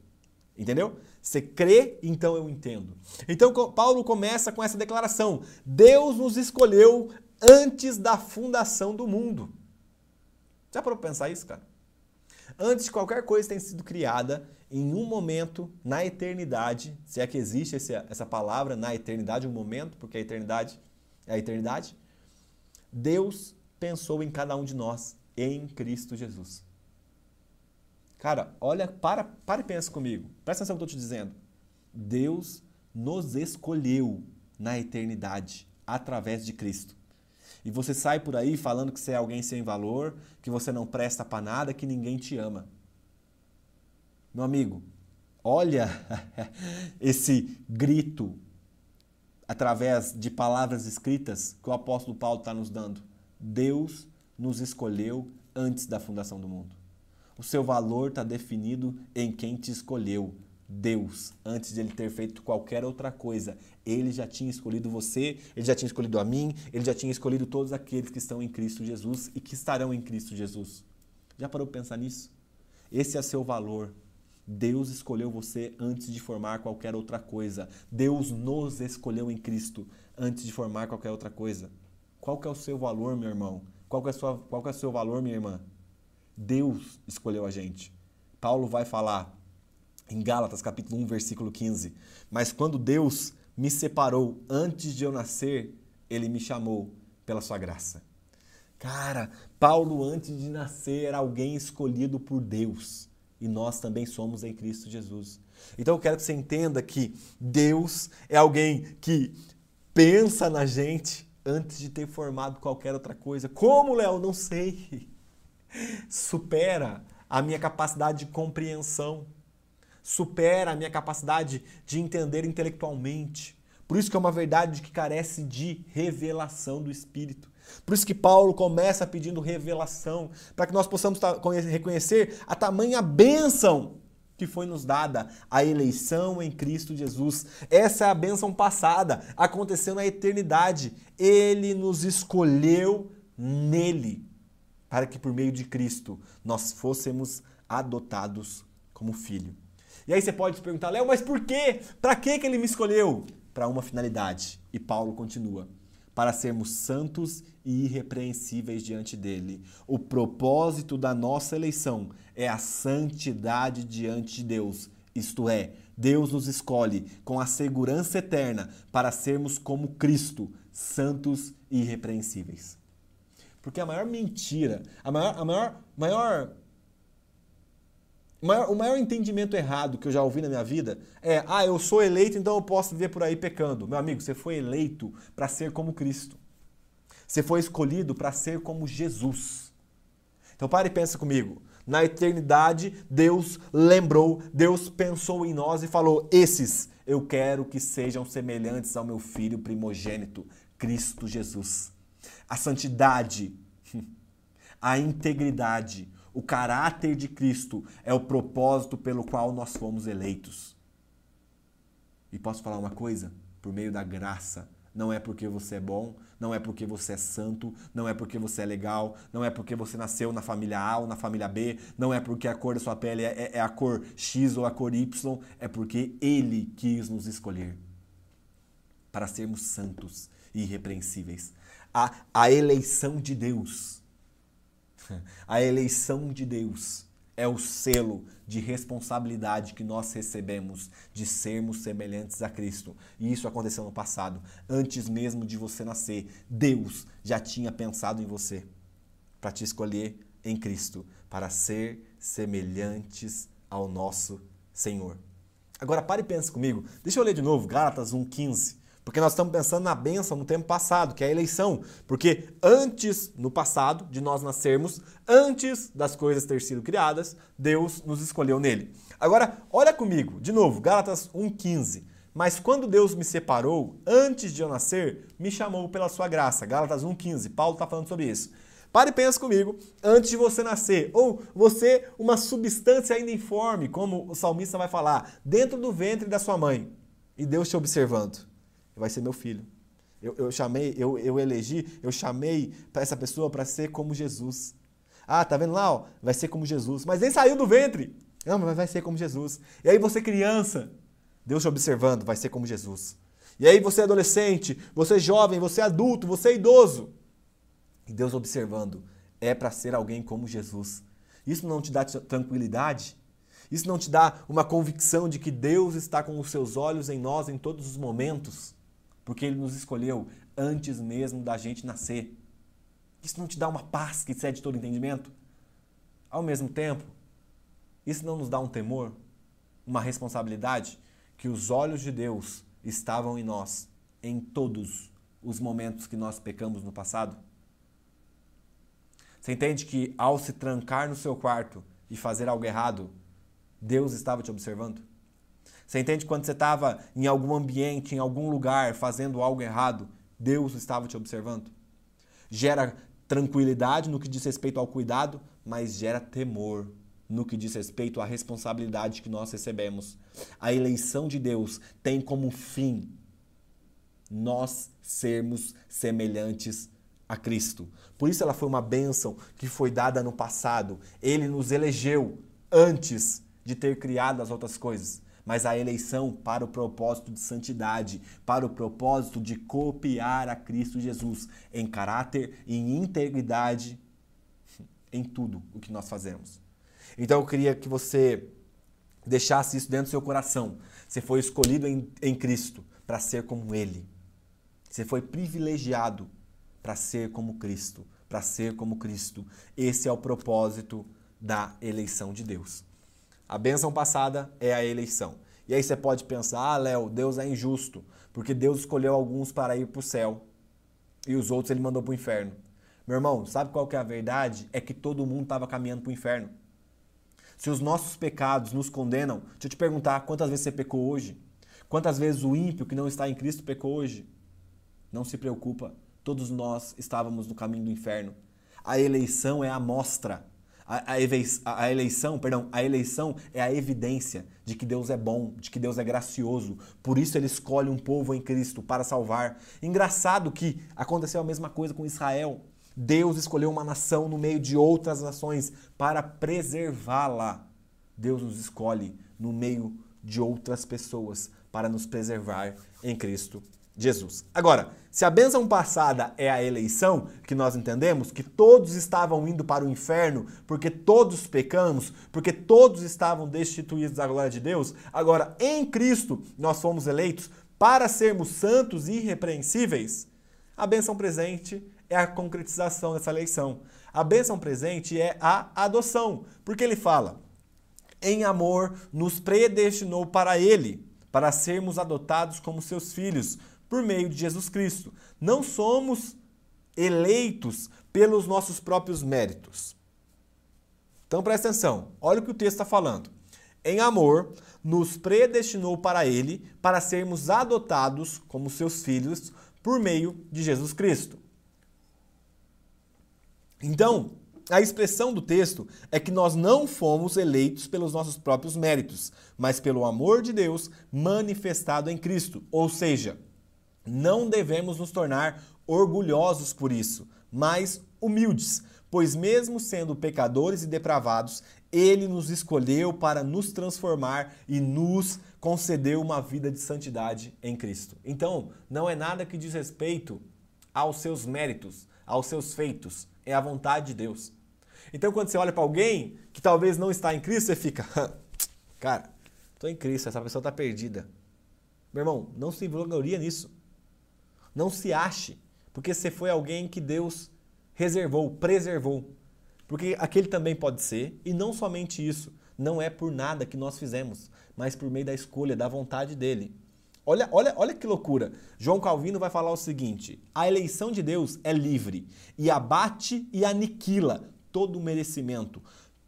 Entendeu? Você crê, então eu entendo. Então Paulo começa com essa declaração: Deus nos escolheu antes da fundação do mundo. Já parou para pensar isso, cara? Antes de qualquer coisa ter sido criada, em um momento, na eternidade, se é que existe essa palavra, na eternidade, um momento, porque a eternidade é a eternidade, Deus pensou em cada um de nós em Cristo Jesus. Cara, olha, para, para e pensa comigo. Presta atenção no que eu estou te dizendo. Deus nos escolheu na eternidade através de Cristo. E você sai por aí falando que você é alguém sem valor, que você não presta para nada, que ninguém te ama. Meu amigo, olha esse grito através de palavras escritas que o apóstolo Paulo está nos dando. Deus nos escolheu antes da fundação do mundo. O seu valor está definido em quem te escolheu. Deus, antes de ele ter feito qualquer outra coisa, ele já tinha escolhido você, ele já tinha escolhido a mim, ele já tinha escolhido todos aqueles que estão em Cristo Jesus e que estarão em Cristo Jesus. Já parou para pensar nisso? Esse é seu valor. Deus escolheu você antes de formar qualquer outra coisa. Deus nos escolheu em Cristo antes de formar qualquer outra coisa. Qual que é o seu valor, meu irmão? Qual que é, sua, qual que é o seu valor, minha irmã? Deus escolheu a gente. Paulo vai falar em Gálatas capítulo 1, versículo 15. Mas quando Deus me separou antes de eu nascer, ele me chamou pela sua graça. Cara, Paulo antes de nascer era alguém escolhido por Deus. E nós também somos em Cristo Jesus. Então eu quero que você entenda que Deus é alguém que pensa na gente antes de ter formado qualquer outra coisa. Como, Léo? Não sei supera a minha capacidade de compreensão, supera a minha capacidade de entender intelectualmente. Por isso que é uma verdade que carece de revelação do Espírito. Por isso que Paulo começa pedindo revelação, para que nós possamos reconhecer a tamanha bênção que foi nos dada, a eleição em Cristo Jesus. Essa é a bênção passada, aconteceu na eternidade. Ele nos escolheu nele, para que por meio de Cristo nós fôssemos adotados como filho. E aí você pode se perguntar, Léo, mas por quê? Para que ele me escolheu? Para uma finalidade. E Paulo continua para sermos santos e irrepreensíveis diante dele. O propósito da nossa eleição é a santidade diante de Deus. Isto é, Deus nos escolhe com a segurança eterna para sermos como Cristo, santos e irrepreensíveis. Porque a maior mentira, a maior, a maior, maior maior, o maior, entendimento errado que eu já ouvi na minha vida é: ah, eu sou eleito, então eu posso viver por aí pecando. Meu amigo, você foi eleito para ser como Cristo. Você foi escolhido para ser como Jesus. Então pare e pensa comigo. Na eternidade, Deus lembrou, Deus pensou em nós e falou: esses eu quero que sejam semelhantes ao meu filho primogênito, Cristo Jesus. A santidade, a integridade, o caráter de Cristo é o propósito pelo qual nós fomos eleitos. E posso falar uma coisa? Por meio da graça. Não é porque você é bom, não é porque você é santo, não é porque você é legal, não é porque você nasceu na família A ou na família B, não é porque a cor da sua pele é, é, é a cor X ou a cor Y, é porque Ele quis nos escolher para sermos santos e irrepreensíveis. A, a eleição de Deus a eleição de Deus é o selo de responsabilidade que nós recebemos de sermos semelhantes a Cristo. E isso aconteceu no passado. Antes mesmo de você nascer, Deus já tinha pensado em você para te escolher em Cristo, para ser semelhantes ao nosso Senhor. Agora pare e pense comigo. Deixa eu ler de novo Gálatas 1:15. Porque nós estamos pensando na bênção no tempo passado, que é a eleição. Porque antes, no passado, de nós nascermos, antes das coisas ter sido criadas, Deus nos escolheu nele. Agora, olha comigo, de novo, Gálatas 1,15. Mas quando Deus me separou, antes de eu nascer, me chamou pela sua graça. Gálatas 1,15. Paulo está falando sobre isso. Pare e pensa comigo, antes de você nascer, ou você, uma substância ainda informe, como o salmista vai falar, dentro do ventre da sua mãe, e Deus te observando vai ser meu filho. Eu, eu chamei, eu, eu elegi, eu chamei essa pessoa para ser como Jesus. Ah, tá vendo lá? Ó, vai ser como Jesus. Mas nem saiu do ventre. Não, mas vai ser como Jesus. E aí você criança, Deus te observando, vai ser como Jesus. E aí você adolescente, você jovem, você adulto, você idoso. E Deus observando, é para ser alguém como Jesus. Isso não te dá tranquilidade? Isso não te dá uma convicção de que Deus está com os seus olhos em nós em todos os momentos? Porque Ele nos escolheu antes mesmo da gente nascer. Isso não te dá uma paz que excede todo entendimento? Ao mesmo tempo, isso não nos dá um temor, uma responsabilidade que os olhos de Deus estavam em nós em todos os momentos que nós pecamos no passado? Você entende que ao se trancar no seu quarto e fazer algo errado, Deus estava te observando? Você entende quando você estava em algum ambiente, em algum lugar, fazendo algo errado, Deus estava te observando? Gera tranquilidade no que diz respeito ao cuidado, mas gera temor no que diz respeito à responsabilidade que nós recebemos. A eleição de Deus tem como fim nós sermos semelhantes a Cristo. Por isso ela foi uma bênção que foi dada no passado. Ele nos elegeu antes de ter criado as outras coisas mas a eleição para o propósito de santidade, para o propósito de copiar a Cristo Jesus em caráter e em integridade em tudo o que nós fazemos. Então eu queria que você deixasse isso dentro do seu coração. Você foi escolhido em, em Cristo para ser como Ele. Você foi privilegiado para ser como Cristo, para ser como Cristo. Esse é o propósito da eleição de Deus. A bênção passada é a eleição. E aí você pode pensar, ah, Léo, Deus é injusto, porque Deus escolheu alguns para ir para o céu e os outros ele mandou para o inferno. Meu irmão, sabe qual que é a verdade? É que todo mundo estava caminhando para o inferno. Se os nossos pecados nos condenam, deixa eu te perguntar, quantas vezes você pecou hoje? Quantas vezes o ímpio que não está em Cristo pecou hoje? Não se preocupa, todos nós estávamos no caminho do inferno. A eleição é a mostra A, a, a, eleição, perdão, a eleição é a evidência de que Deus é bom, de que Deus é gracioso. Por isso ele escolhe um povo em Cristo para salvar. Engraçado que aconteceu a mesma coisa com Israel. Deus escolheu uma nação no meio de outras nações para preservá-la. Deus nos escolhe no meio de outras pessoas para nos preservar em Cristo Jesus. Agora, se a bênção passada é a eleição, que nós entendemos que todos estavam indo para o inferno porque todos pecamos, porque todos estavam destituídos da glória de Deus, agora em Cristo nós fomos eleitos para sermos santos e irrepreensíveis. A bênção presente é a concretização dessa eleição. A bênção presente é a adoção, porque ele fala: em amor nos predestinou para ele, para sermos adotados como seus filhos por meio de Jesus Cristo. Não somos eleitos pelos nossos próprios méritos. Então presta atenção, olha o que o texto está falando. Em amor, nos predestinou para Ele, para sermos adotados como seus filhos por meio de Jesus Cristo. Então, a expressão do texto é que nós não fomos eleitos pelos nossos próprios méritos, mas pelo amor de Deus manifestado em Cristo. Ou seja, não devemos nos tornar orgulhosos por isso, mas humildes, pois, mesmo sendo pecadores e depravados, Ele nos escolheu para nos transformar e nos concedeu uma vida de santidade em Cristo. Então, não é nada que diz respeito aos seus méritos, aos seus feitos, é a vontade de Deus. Então, quando você olha para alguém que talvez não está em Cristo, você fica, cara, estou em Cristo, essa pessoa está perdida. Meu irmão, não se vangloria nisso. Não se ache, porque você foi alguém que Deus reservou, preservou. Porque aquele também pode ser, e não somente isso, não é por nada que nós fizemos, mas por meio da escolha, da vontade dele. Olha, olha, olha que loucura. João Calvino vai falar o seguinte: a eleição de Deus é livre e abate e aniquila todo o merecimento,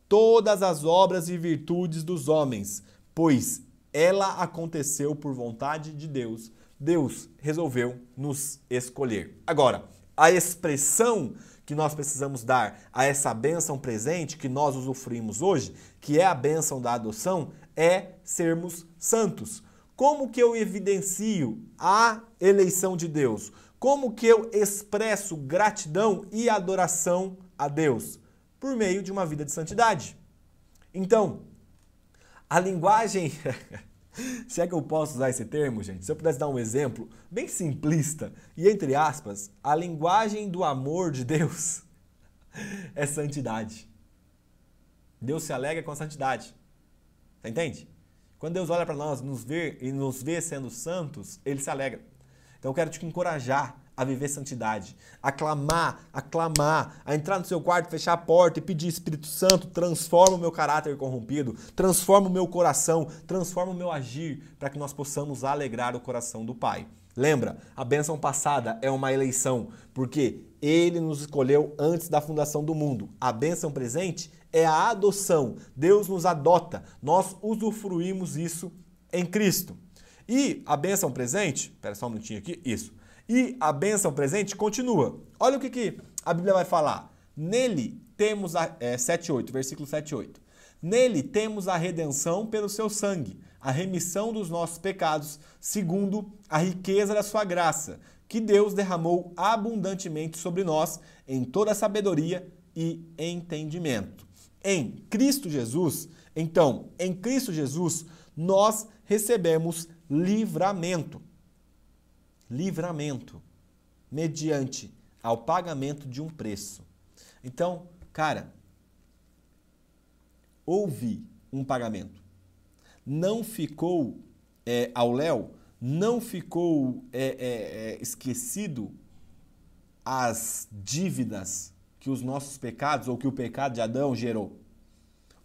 todas as obras e virtudes dos homens, pois ela aconteceu por vontade de Deus Deus resolveu nos escolher. Agora, a expressão que nós precisamos dar a essa bênção presente que nós usufruímos hoje, que é a bênção da adoção, é sermos santos. Como que eu evidencio a eleição de Deus? Como que eu expresso gratidão e adoração a Deus? Por meio de uma vida de santidade. Então, a linguagem Se é que eu posso usar esse termo, gente, se eu pudesse dar um exemplo bem simplista e entre aspas, a linguagem do amor de Deus é santidade. Deus se alegra com a santidade. Você entende? Quando Deus olha para nós nos vê, e nos vê sendo santos, ele se alegra. Então eu quero te encorajar a viver santidade, a clamar, a clamar, a entrar no seu quarto, fechar a porta e pedir Espírito Santo, transforma o meu caráter corrompido, transforma o meu coração, transforma o meu agir, para que nós possamos alegrar o coração do Pai. Lembra, a bênção passada é uma eleição, porque ele nos escolheu antes da fundação do mundo. A bênção presente é a adoção. Deus nos adota, nós usufruímos isso em Cristo. E a bênção presente, espera só um minutinho aqui, isso. E a bênção presente continua. Olha o que, que a Bíblia vai falar. Nele temos a. É, 7, 8, versículo 7, 8. Nele temos a redenção pelo seu sangue, a remissão dos nossos pecados, segundo a riqueza da sua graça, que Deus derramou abundantemente sobre nós em toda sabedoria e entendimento. Em Cristo Jesus, então, em Cristo Jesus, nós recebemos livramento livramento mediante ao pagamento de um preço. Então, cara, houve um pagamento. Não ficou é, ao léu, não ficou é, é, é, esquecido as dívidas que os nossos pecados ou que o pecado de Adão gerou.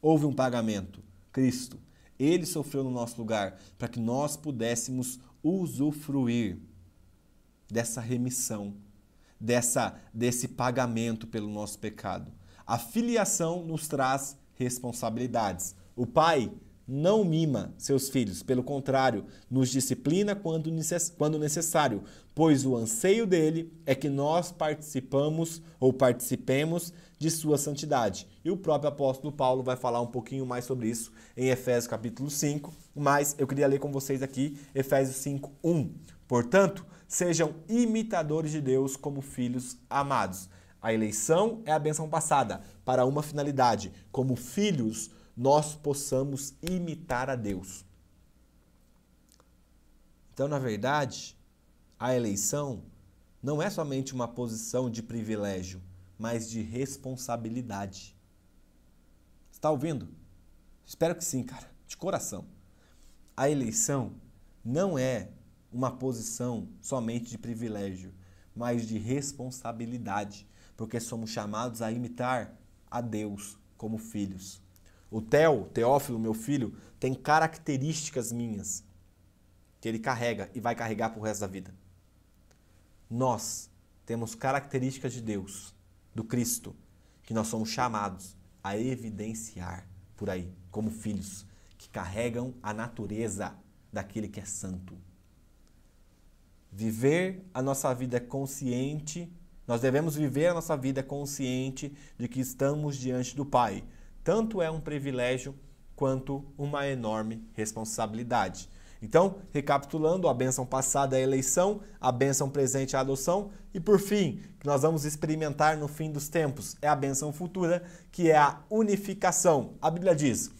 Houve um pagamento. Cristo, ele sofreu no nosso lugar para que nós pudéssemos usufruir dessa remissão, dessa desse pagamento pelo nosso pecado. A filiação nos traz responsabilidades. O pai não mima seus filhos, pelo contrário, nos disciplina quando necessário, pois o anseio dele é que nós participamos ou participemos de sua santidade. E o próprio apóstolo Paulo vai falar um pouquinho mais sobre isso em Efésios capítulo 5, mas eu queria ler com vocês aqui Efésios 5, 1. Portanto, sejam imitadores de Deus como filhos amados. A eleição é a benção passada para uma finalidade, como filhos nós possamos imitar a Deus. Então, na verdade, a eleição não é somente uma posição de privilégio, mas de responsabilidade. Está ouvindo? Espero que sim, cara, de coração. A eleição não é uma posição somente de privilégio, mas de responsabilidade, porque somos chamados a imitar a Deus como filhos. O Theo, Teófilo, meu filho, tem características minhas que ele carrega e vai carregar para o resto da vida. Nós temos características de Deus, do Cristo, que nós somos chamados a evidenciar por aí, como filhos que carregam a natureza daquele que é santo. Viver a nossa vida consciente, nós devemos viver a nossa vida consciente de que estamos diante do Pai, tanto é um privilégio quanto uma enorme responsabilidade. Então, recapitulando, a bênção passada é a eleição, a bênção presente é a adoção e, por fim, que nós vamos experimentar no fim dos tempos é a bênção futura, que é a unificação. A Bíblia diz: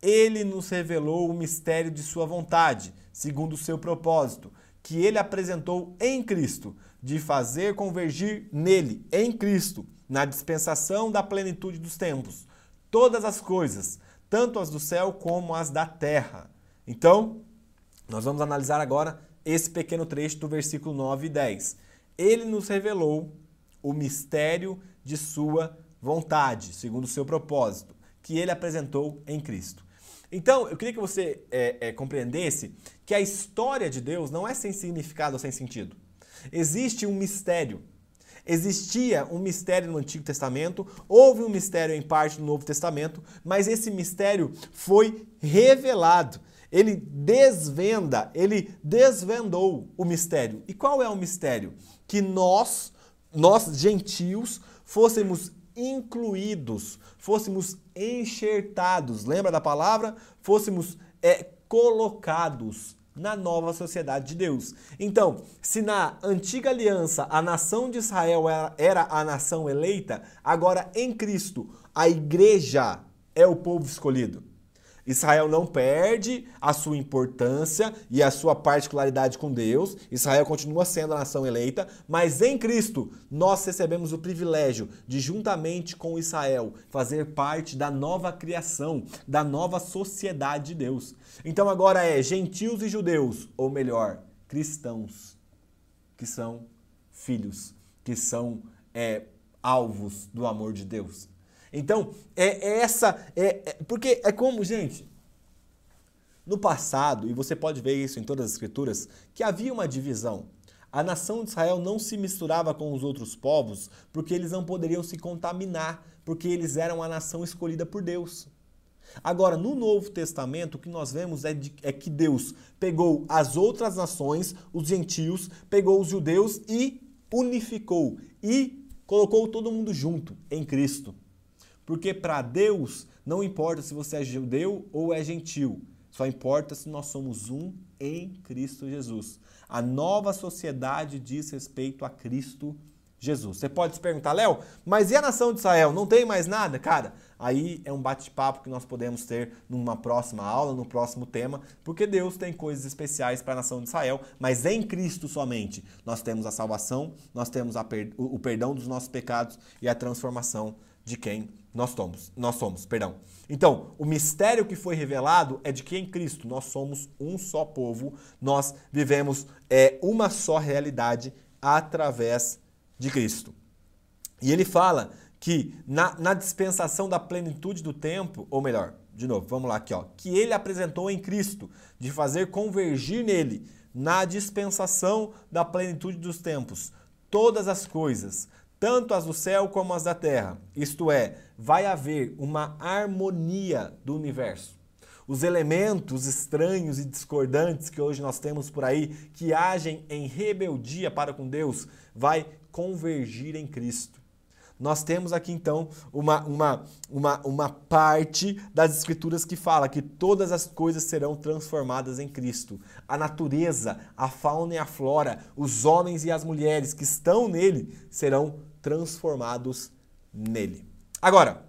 Ele nos revelou o mistério de Sua vontade, segundo o seu propósito, que Ele apresentou em Cristo, de fazer convergir nele, em Cristo, na dispensação da plenitude dos tempos todas as coisas, tanto as do céu como as da terra. Então, nós vamos analisar agora esse pequeno trecho do versículo 9 e 10. Ele nos revelou o mistério de sua vontade, segundo o seu propósito, que ele apresentou em Cristo. Então, eu queria que você é, é, compreendesse que a história de Deus não é sem significado ou sem sentido. Existe um mistério Existia um mistério no Antigo Testamento, houve um mistério em parte no Novo Testamento, mas esse mistério foi revelado. Ele desvenda, ele desvendou o mistério. E qual é o mistério? Que nós, nós gentios, fôssemos incluídos, fôssemos enxertados, lembra da palavra? Fôssemos é, colocados na nova sociedade de Deus. Então, se na antiga aliança a nação de Israel era a nação eleita, agora em Cristo a igreja é o povo escolhido. Israel não perde a sua importância e a sua particularidade com Deus. Israel continua sendo a nação eleita, mas em Cristo nós recebemos o privilégio de, juntamente com Israel, fazer parte da nova criação, da nova sociedade de Deus. Então agora é gentios e judeus, ou melhor, cristãos, que são filhos, que são é, alvos do amor de Deus. Então, é, é essa. É, é, porque é como, gente, no passado, e você pode ver isso em todas as escrituras, que havia uma divisão. A nação de Israel não se misturava com os outros povos porque eles não poderiam se contaminar, porque eles eram a nação escolhida por Deus. Agora, no Novo Testamento, o que nós vemos é, de, é, que Deus pegou as outras nações, os gentios, pegou os judeus e unificou e colocou todo mundo junto em Cristo. Porque para Deus não importa se você é judeu ou é gentil, só importa se nós somos um em Cristo Jesus. A nova sociedade diz respeito a Cristo Jesus. Você pode se perguntar, Léo, mas e a nação de Israel? Não tem mais nada? Cara, aí é um bate-papo que nós podemos ter numa próxima aula, no próximo tema, porque Deus tem coisas especiais para a nação de Israel, mas em Cristo somente nós temos a salvação, nós temos per o perdão dos nossos pecados e a transformação de quem nós somos, nós somos, perdão. Então, o mistério que foi revelado é de que em Cristo nós somos um só povo, nós vivemos é, uma só realidade através de Cristo. E ele fala que na, na dispensação da plenitude do tempo, ou melhor, de novo, vamos lá aqui, ó, que ele apresentou em Cristo, de fazer convergir nele, na dispensação da plenitude dos tempos, todas as coisas, tanto as do céu como as da terra. Isto é, vai haver uma harmonia do universo. os elementos estranhos e discordantes que hoje nós temos por aí, que agem em rebeldia para com Deus, vai convergir em Cristo. Nós temos aqui então uma, uma, uma, uma parte das Escrituras que fala que todas as coisas serão transformadas em Cristo. A natureza, a fauna e a flora, os homens e as mulheres que estão nele serão transformados nele. Agora,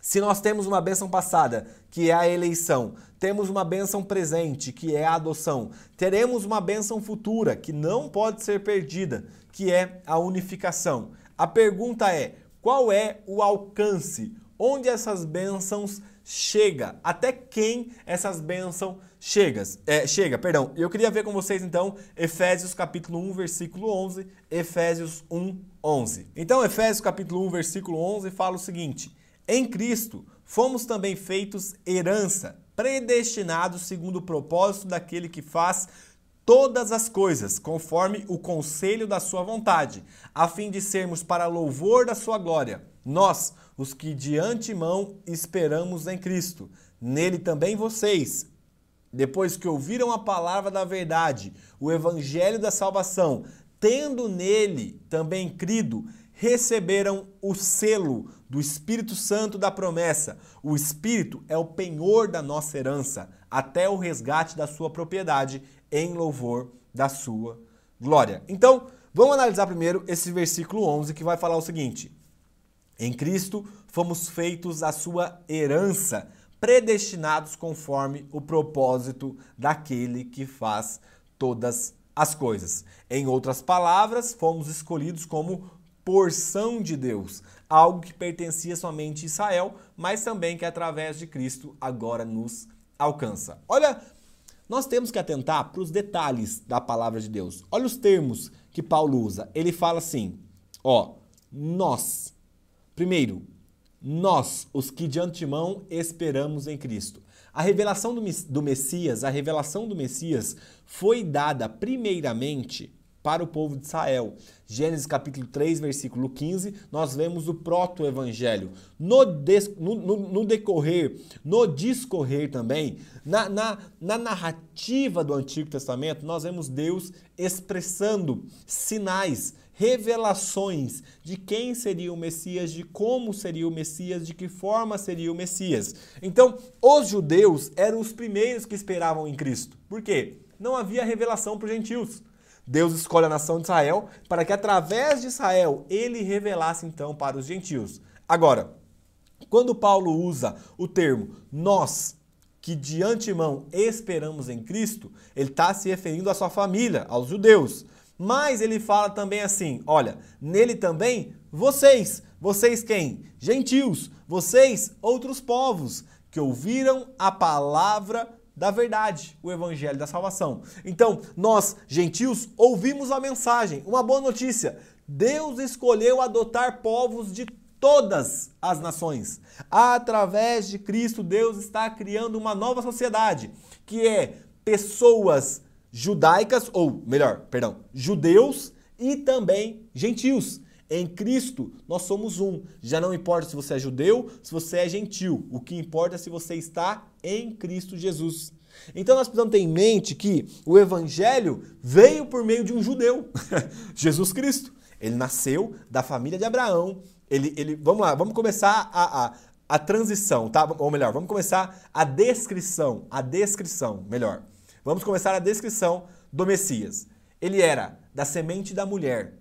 se nós temos uma bênção passada, que é a eleição, temos uma bênção presente, que é a adoção, teremos uma bênção futura, que não pode ser perdida, que é a unificação. A pergunta é: qual é o alcance? Onde essas bênçãos chega? Até quem essas bênçãos chega? É, chega, perdão. Eu queria ver com vocês então Efésios capítulo 1, versículo 11, Efésios 1, 11. Então, Efésios capítulo 1, versículo 11 fala o seguinte: Em Cristo fomos também feitos herança, predestinados segundo o propósito daquele que faz todas as coisas, conforme o conselho da sua vontade, a fim de sermos para louvor da sua glória. Nós, os que de antemão esperamos em Cristo, nele também vocês, depois que ouviram a palavra da verdade, o evangelho da salvação, tendo nele também crido, receberam o selo do Espírito Santo da promessa. O Espírito é o penhor da nossa herança, até o resgate da sua propriedade em louvor da sua glória. Então, vamos analisar primeiro esse versículo 11 que vai falar o seguinte: Em Cristo fomos feitos a sua herança, predestinados conforme o propósito daquele que faz todas as coisas. Em outras palavras, fomos escolhidos como porção de Deus, algo que pertencia somente a Israel, mas também que através de Cristo agora nos alcança. Olha nós temos que atentar para os detalhes da palavra de Deus. Olha os termos que Paulo usa. Ele fala assim: ó, nós. Primeiro, nós, os que de antemão esperamos em Cristo. A revelação do Messias, a revelação do Messias foi dada primeiramente para o povo de Israel. Gênesis capítulo 3, versículo 15, nós vemos o proto-evangelho. No, no, no, no, decorrer, no discorrer também, na, na, na narrativa do Antigo Testamento, nós vemos Deus expressando sinais, revelações de quem seria o Messias, de como seria o Messias, de que forma seria o Messias. Então, os judeus eram os primeiros que esperavam em Cristo. Por quê? Não havia revelação para os gentios. Deus escolhe a nação de Israel para que através de Israel ele revelasse então para os gentios. Agora, quando Paulo usa o termo nós, que de antemão esperamos em Cristo, ele está se referindo à sua família, aos judeus. Mas ele fala também assim: olha, nele também vocês. Vocês quem? Gentios. Vocês, outros povos, que ouviram a palavra da verdade, o evangelho da salvação. Então, nós, gentios, ouvimos a mensagem, uma boa notícia. Deus escolheu adotar povos de todas as nações. Através de Cristo, Deus está criando uma nova sociedade, que é pessoas judaicas, ou melhor, perdão, judeus e também gentios. Em Cristo, nós somos um. Já não importa se você é judeu, se você é gentil. O que importa é se você está em Cristo Jesus. Então nós precisamos ter em mente que o evangelho veio por meio de um judeu, Jesus Cristo. Ele nasceu da família de Abraão. Ele, ele, vamos lá, vamos começar a, a, a transição, tá? Ou melhor, vamos começar a descrição, a descrição, melhor. Vamos começar a descrição do Messias. Ele era da semente da mulher,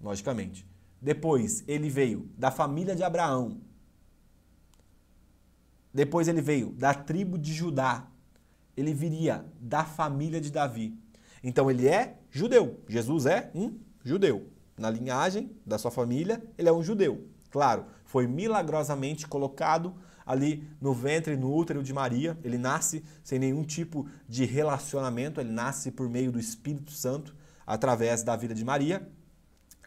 logicamente. Depois ele veio da família de Abraão. Depois ele veio da tribo de Judá. Ele viria da família de Davi. Então ele é judeu. Jesus é um judeu. Na linhagem da sua família, ele é um judeu. Claro, foi milagrosamente colocado ali no ventre, no útero de Maria. Ele nasce sem nenhum tipo de relacionamento, ele nasce por meio do Espírito Santo através da vida de Maria.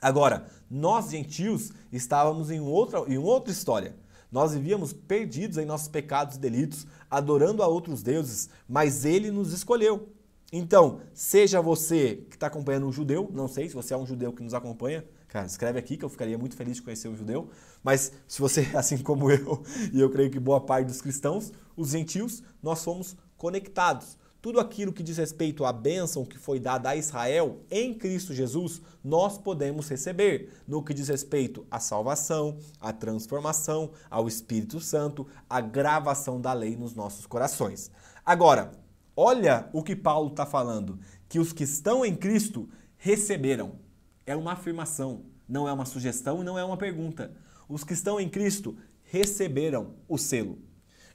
Agora, nós gentios estávamos em outra, em outra história. Nós vivíamos perdidos em nossos pecados e delitos, adorando a outros deuses, mas ele nos escolheu. Então, seja você que está acompanhando um judeu, não sei se você é um judeu que nos acompanha, Cara, escreve aqui que eu ficaria muito feliz de conhecer o judeu. Mas se você, assim como eu, e eu creio que boa parte dos cristãos, os gentios, nós somos conectados. Tudo aquilo que diz respeito à bênção que foi dada a Israel em Cristo Jesus, nós podemos receber. No que diz respeito à salvação, à transformação, ao Espírito Santo, à gravação da lei nos nossos corações. Agora, olha o que Paulo está falando: que os que estão em Cristo receberam é uma afirmação, não é uma sugestão e não é uma pergunta. Os que estão em Cristo receberam o selo.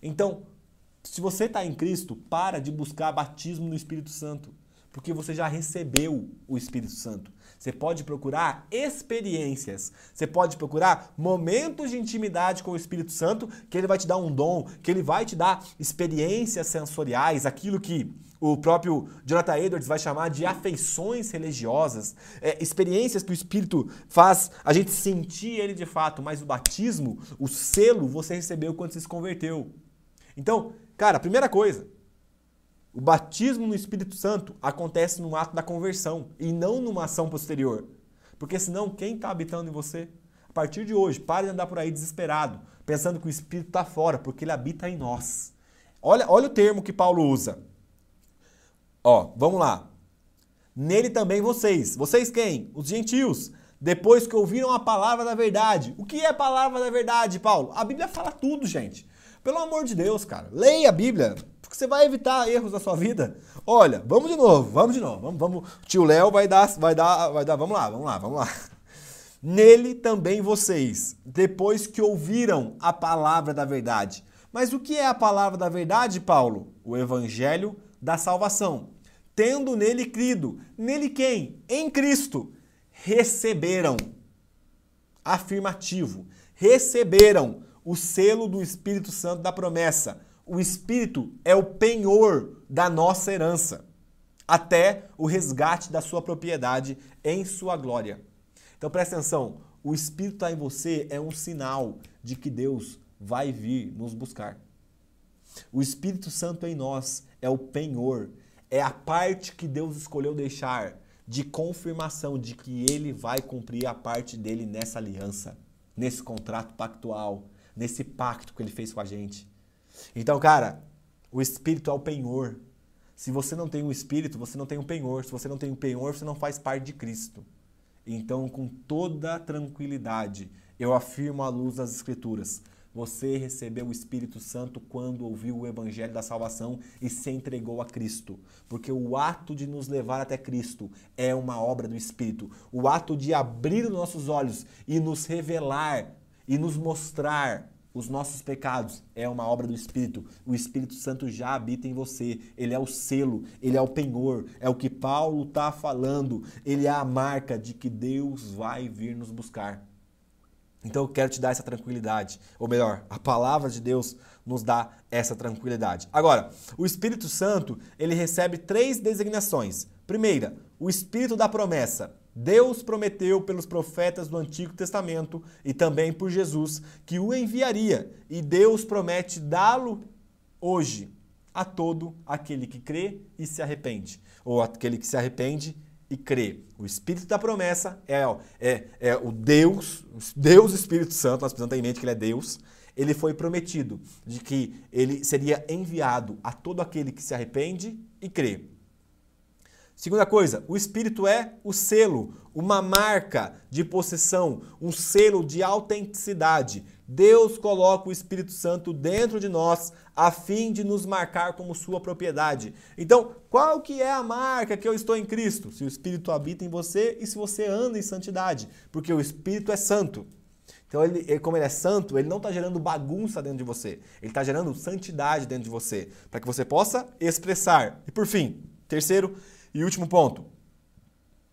Então, se você está em Cristo, para de buscar batismo no Espírito Santo, porque você já recebeu o Espírito Santo. Você pode procurar experiências, você pode procurar momentos de intimidade com o Espírito Santo, que ele vai te dar um dom, que ele vai te dar experiências sensoriais, aquilo que o próprio Jonathan Edwards vai chamar de afeições religiosas, é, experiências que o Espírito faz a gente sentir ele de fato, mas o batismo, o selo, você recebeu quando você se converteu. Então, cara, primeira coisa, o batismo no Espírito Santo acontece no ato da conversão e não numa ação posterior. Porque senão, quem está habitando em você? A partir de hoje, pare de andar por aí desesperado, pensando que o Espírito está fora, porque ele habita em nós. Olha, olha o termo que Paulo usa. Ó, vamos lá. Nele também vocês. Vocês quem? Os gentios. Depois que ouviram a palavra da verdade. O que é a palavra da verdade, Paulo? A Bíblia fala tudo, gente. Pelo amor de Deus, cara. Leia a Bíblia, porque você vai evitar erros da sua vida. Olha, vamos de novo, vamos de novo. Vamos, vamos. Tio Léo vai dar, vai dar, vai dar. Vamos lá, vamos lá, vamos lá. Nele também vocês, depois que ouviram a palavra da verdade. Mas o que é a palavra da verdade, Paulo? O evangelho da salvação tendo nele crido. Nele quem? Em Cristo. Receberam. Afirmativo. Receberam o selo do Espírito Santo da promessa. O Espírito é o penhor da nossa herança, até o resgate da sua propriedade em sua glória. Então presta atenção: o Espírito está em você é um sinal de que Deus vai vir nos buscar. O Espírito Santo em nós é o penhor, é a parte que Deus escolheu deixar de confirmação de que ele vai cumprir a parte dele nessa aliança, nesse contrato pactual, nesse pacto que ele fez com a gente. Então, cara, o espírito é o penhor. Se você não tem o espírito, você não tem o penhor. Se você não tem o penhor, você não faz parte de Cristo. Então, com toda tranquilidade, eu afirmo à luz das Escrituras: você recebeu o Espírito Santo quando ouviu o Evangelho da salvação e se entregou a Cristo. Porque o ato de nos levar até Cristo é uma obra do Espírito. O ato de abrir os nossos olhos e nos revelar e nos mostrar os nossos pecados é uma obra do Espírito. O Espírito Santo já habita em você. Ele é o selo, ele é o penhor, é o que Paulo está falando. Ele é a marca de que Deus vai vir nos buscar. Então eu quero te dar essa tranquilidade, ou melhor, a palavra de Deus nos dá essa tranquilidade. Agora, o Espírito Santo, ele recebe três designações. Primeira, o Espírito da promessa. Deus prometeu pelos profetas do Antigo Testamento e também por Jesus que o enviaria, e Deus promete dá-lo hoje a todo aquele que crê e se arrepende, ou aquele que se arrepende e crê. O Espírito da promessa é, é, é o Deus, Deus Espírito Santo, nós precisamos ter em mente que ele é Deus. Ele foi prometido de que ele seria enviado a todo aquele que se arrepende e crê. Segunda coisa, o Espírito é o selo, uma marca de possessão, um selo de autenticidade. Deus coloca o Espírito Santo dentro de nós a fim de nos marcar como sua propriedade. Então, qual que é a marca que eu estou em Cristo? Se o Espírito habita em você e se você anda em santidade, porque o Espírito é santo. Então, ele, como ele é santo, ele não está gerando bagunça dentro de você. Ele está gerando santidade dentro de você, para que você possa expressar. E por fim, terceiro, e último ponto.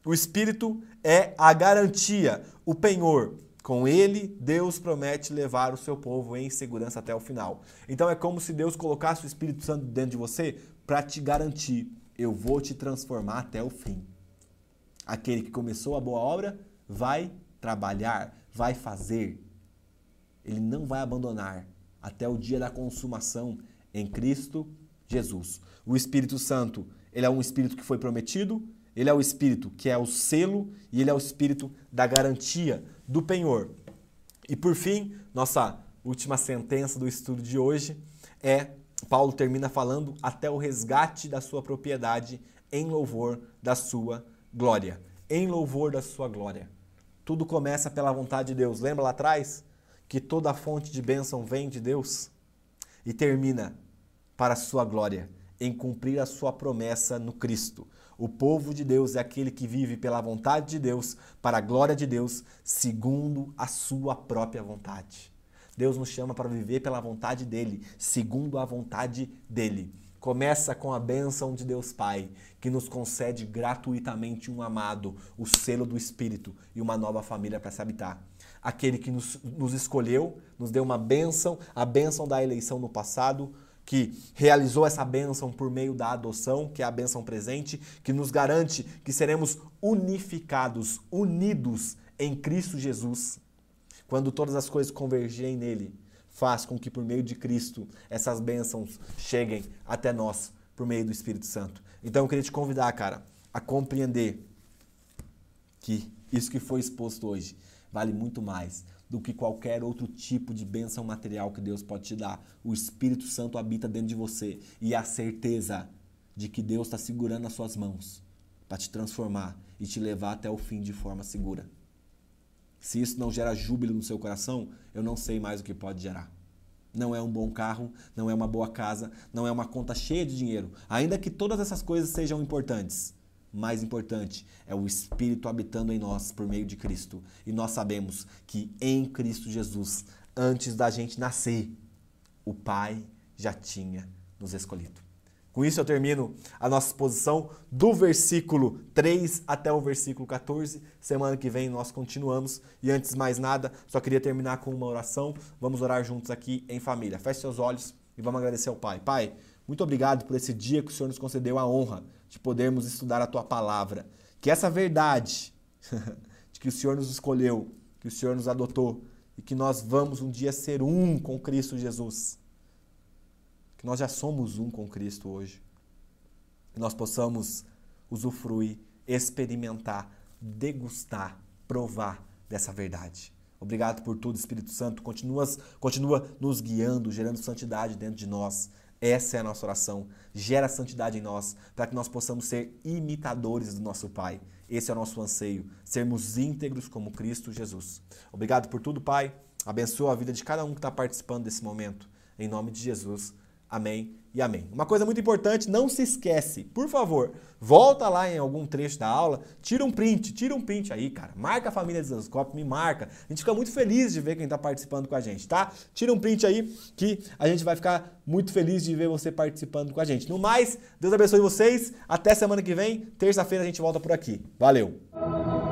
O Espírito é a garantia, o penhor. Com ele, Deus promete levar o seu povo em segurança até o final. Então é como se Deus colocasse o Espírito Santo dentro de você para te garantir: eu vou te transformar até o fim. Aquele que começou a boa obra vai trabalhar, vai fazer. Ele não vai abandonar até o dia da consumação em Cristo Jesus. O Espírito Santo ele é um espírito que foi prometido, Ele é o espírito que é o selo e ele é o espírito da garantia, do penhor. E por fim, nossa última sentença do estudo de hoje é Paulo termina falando até o resgate da sua propriedade em louvor da sua glória. Em louvor da sua glória. Tudo começa pela vontade de Deus. Lembra lá atrás que toda fonte de bênção vem de Deus? E termina para a sua glória, em cumprir a sua promessa no Cristo. O povo de Deus é aquele que vive pela vontade de Deus, para a glória de Deus, segundo a sua própria vontade. Deus nos chama para viver pela vontade dele, segundo a vontade dele. Começa com a bênção de Deus Pai, que nos concede gratuitamente um amado, o selo do Espírito e uma nova família para se habitar. Aquele que nos, nos escolheu, nos deu uma bênção, a bênção da eleição no passado, que realizou essa bênção por meio da adoção, que é a bênção presente, que nos garante que seremos unificados, unidos em Cristo Jesus. Quando todas as coisas convergirem nele, faz com que por meio de Cristo essas bênçãos cheguem até nós por meio do Espírito Santo. Então eu queria te convidar, cara, a compreender que isso que foi exposto hoje vale muito mais do que qualquer outro tipo de bênção material que Deus pode te dar. O Espírito Santo habita dentro de você e a certeza de que Deus está segurando as suas mãos para te transformar e te levar até o fim de forma segura. Se isso não gera júbilo no seu coração, eu não sei mais o que pode gerar. Não é um bom carro, não é uma boa casa, não é uma conta cheia de dinheiro. Ainda que todas essas coisas sejam importantes, mais importante é o Espírito habitando em nós por meio de Cristo. E nós sabemos que em Cristo Jesus, antes da gente nascer, o Pai já tinha nos escolhido. Com isso eu termino a nossa exposição do versículo 3 até o versículo 14. Semana que vem nós continuamos. E antes de mais nada, só queria terminar com uma oração. Vamos orar juntos aqui em família. Feche seus olhos e vamos agradecer ao Pai. Pai, muito obrigado por esse dia que o Senhor nos concedeu a honra de podermos estudar a Tua palavra. Que essa verdade de que o Senhor nos escolheu, que o Senhor nos adotou e que nós vamos um dia ser um com Cristo Jesus que nós já somos um com Cristo hoje. Que nós possamos usufruir, experimentar, degustar, provar dessa verdade. Obrigado por tudo, Espírito Santo. Continua, continua nos guiando, gerando santidade dentro de nós. Essa é a nossa oração. Gera santidade em nós, para que nós possamos ser imitadores do nosso Pai. Esse é o nosso anseio, sermos íntegros como Cristo Jesus. Obrigado por tudo, Pai. Abençoa a vida de cada um que está participando desse momento. Em nome de Jesus. Amém e amém. Uma coisa muito importante, não se esquece, por favor, volta lá em algum trecho da aula, tira um print, tira um print aí, cara. Marca a família de Zanscope, me marca. A gente fica muito feliz de ver quem está participando com a gente, tá? Tira um print aí que a gente vai ficar muito feliz de ver você participando com a gente. No mais, Deus abençoe vocês. Até semana que vem. Terça-feira a gente volta por aqui. Valeu!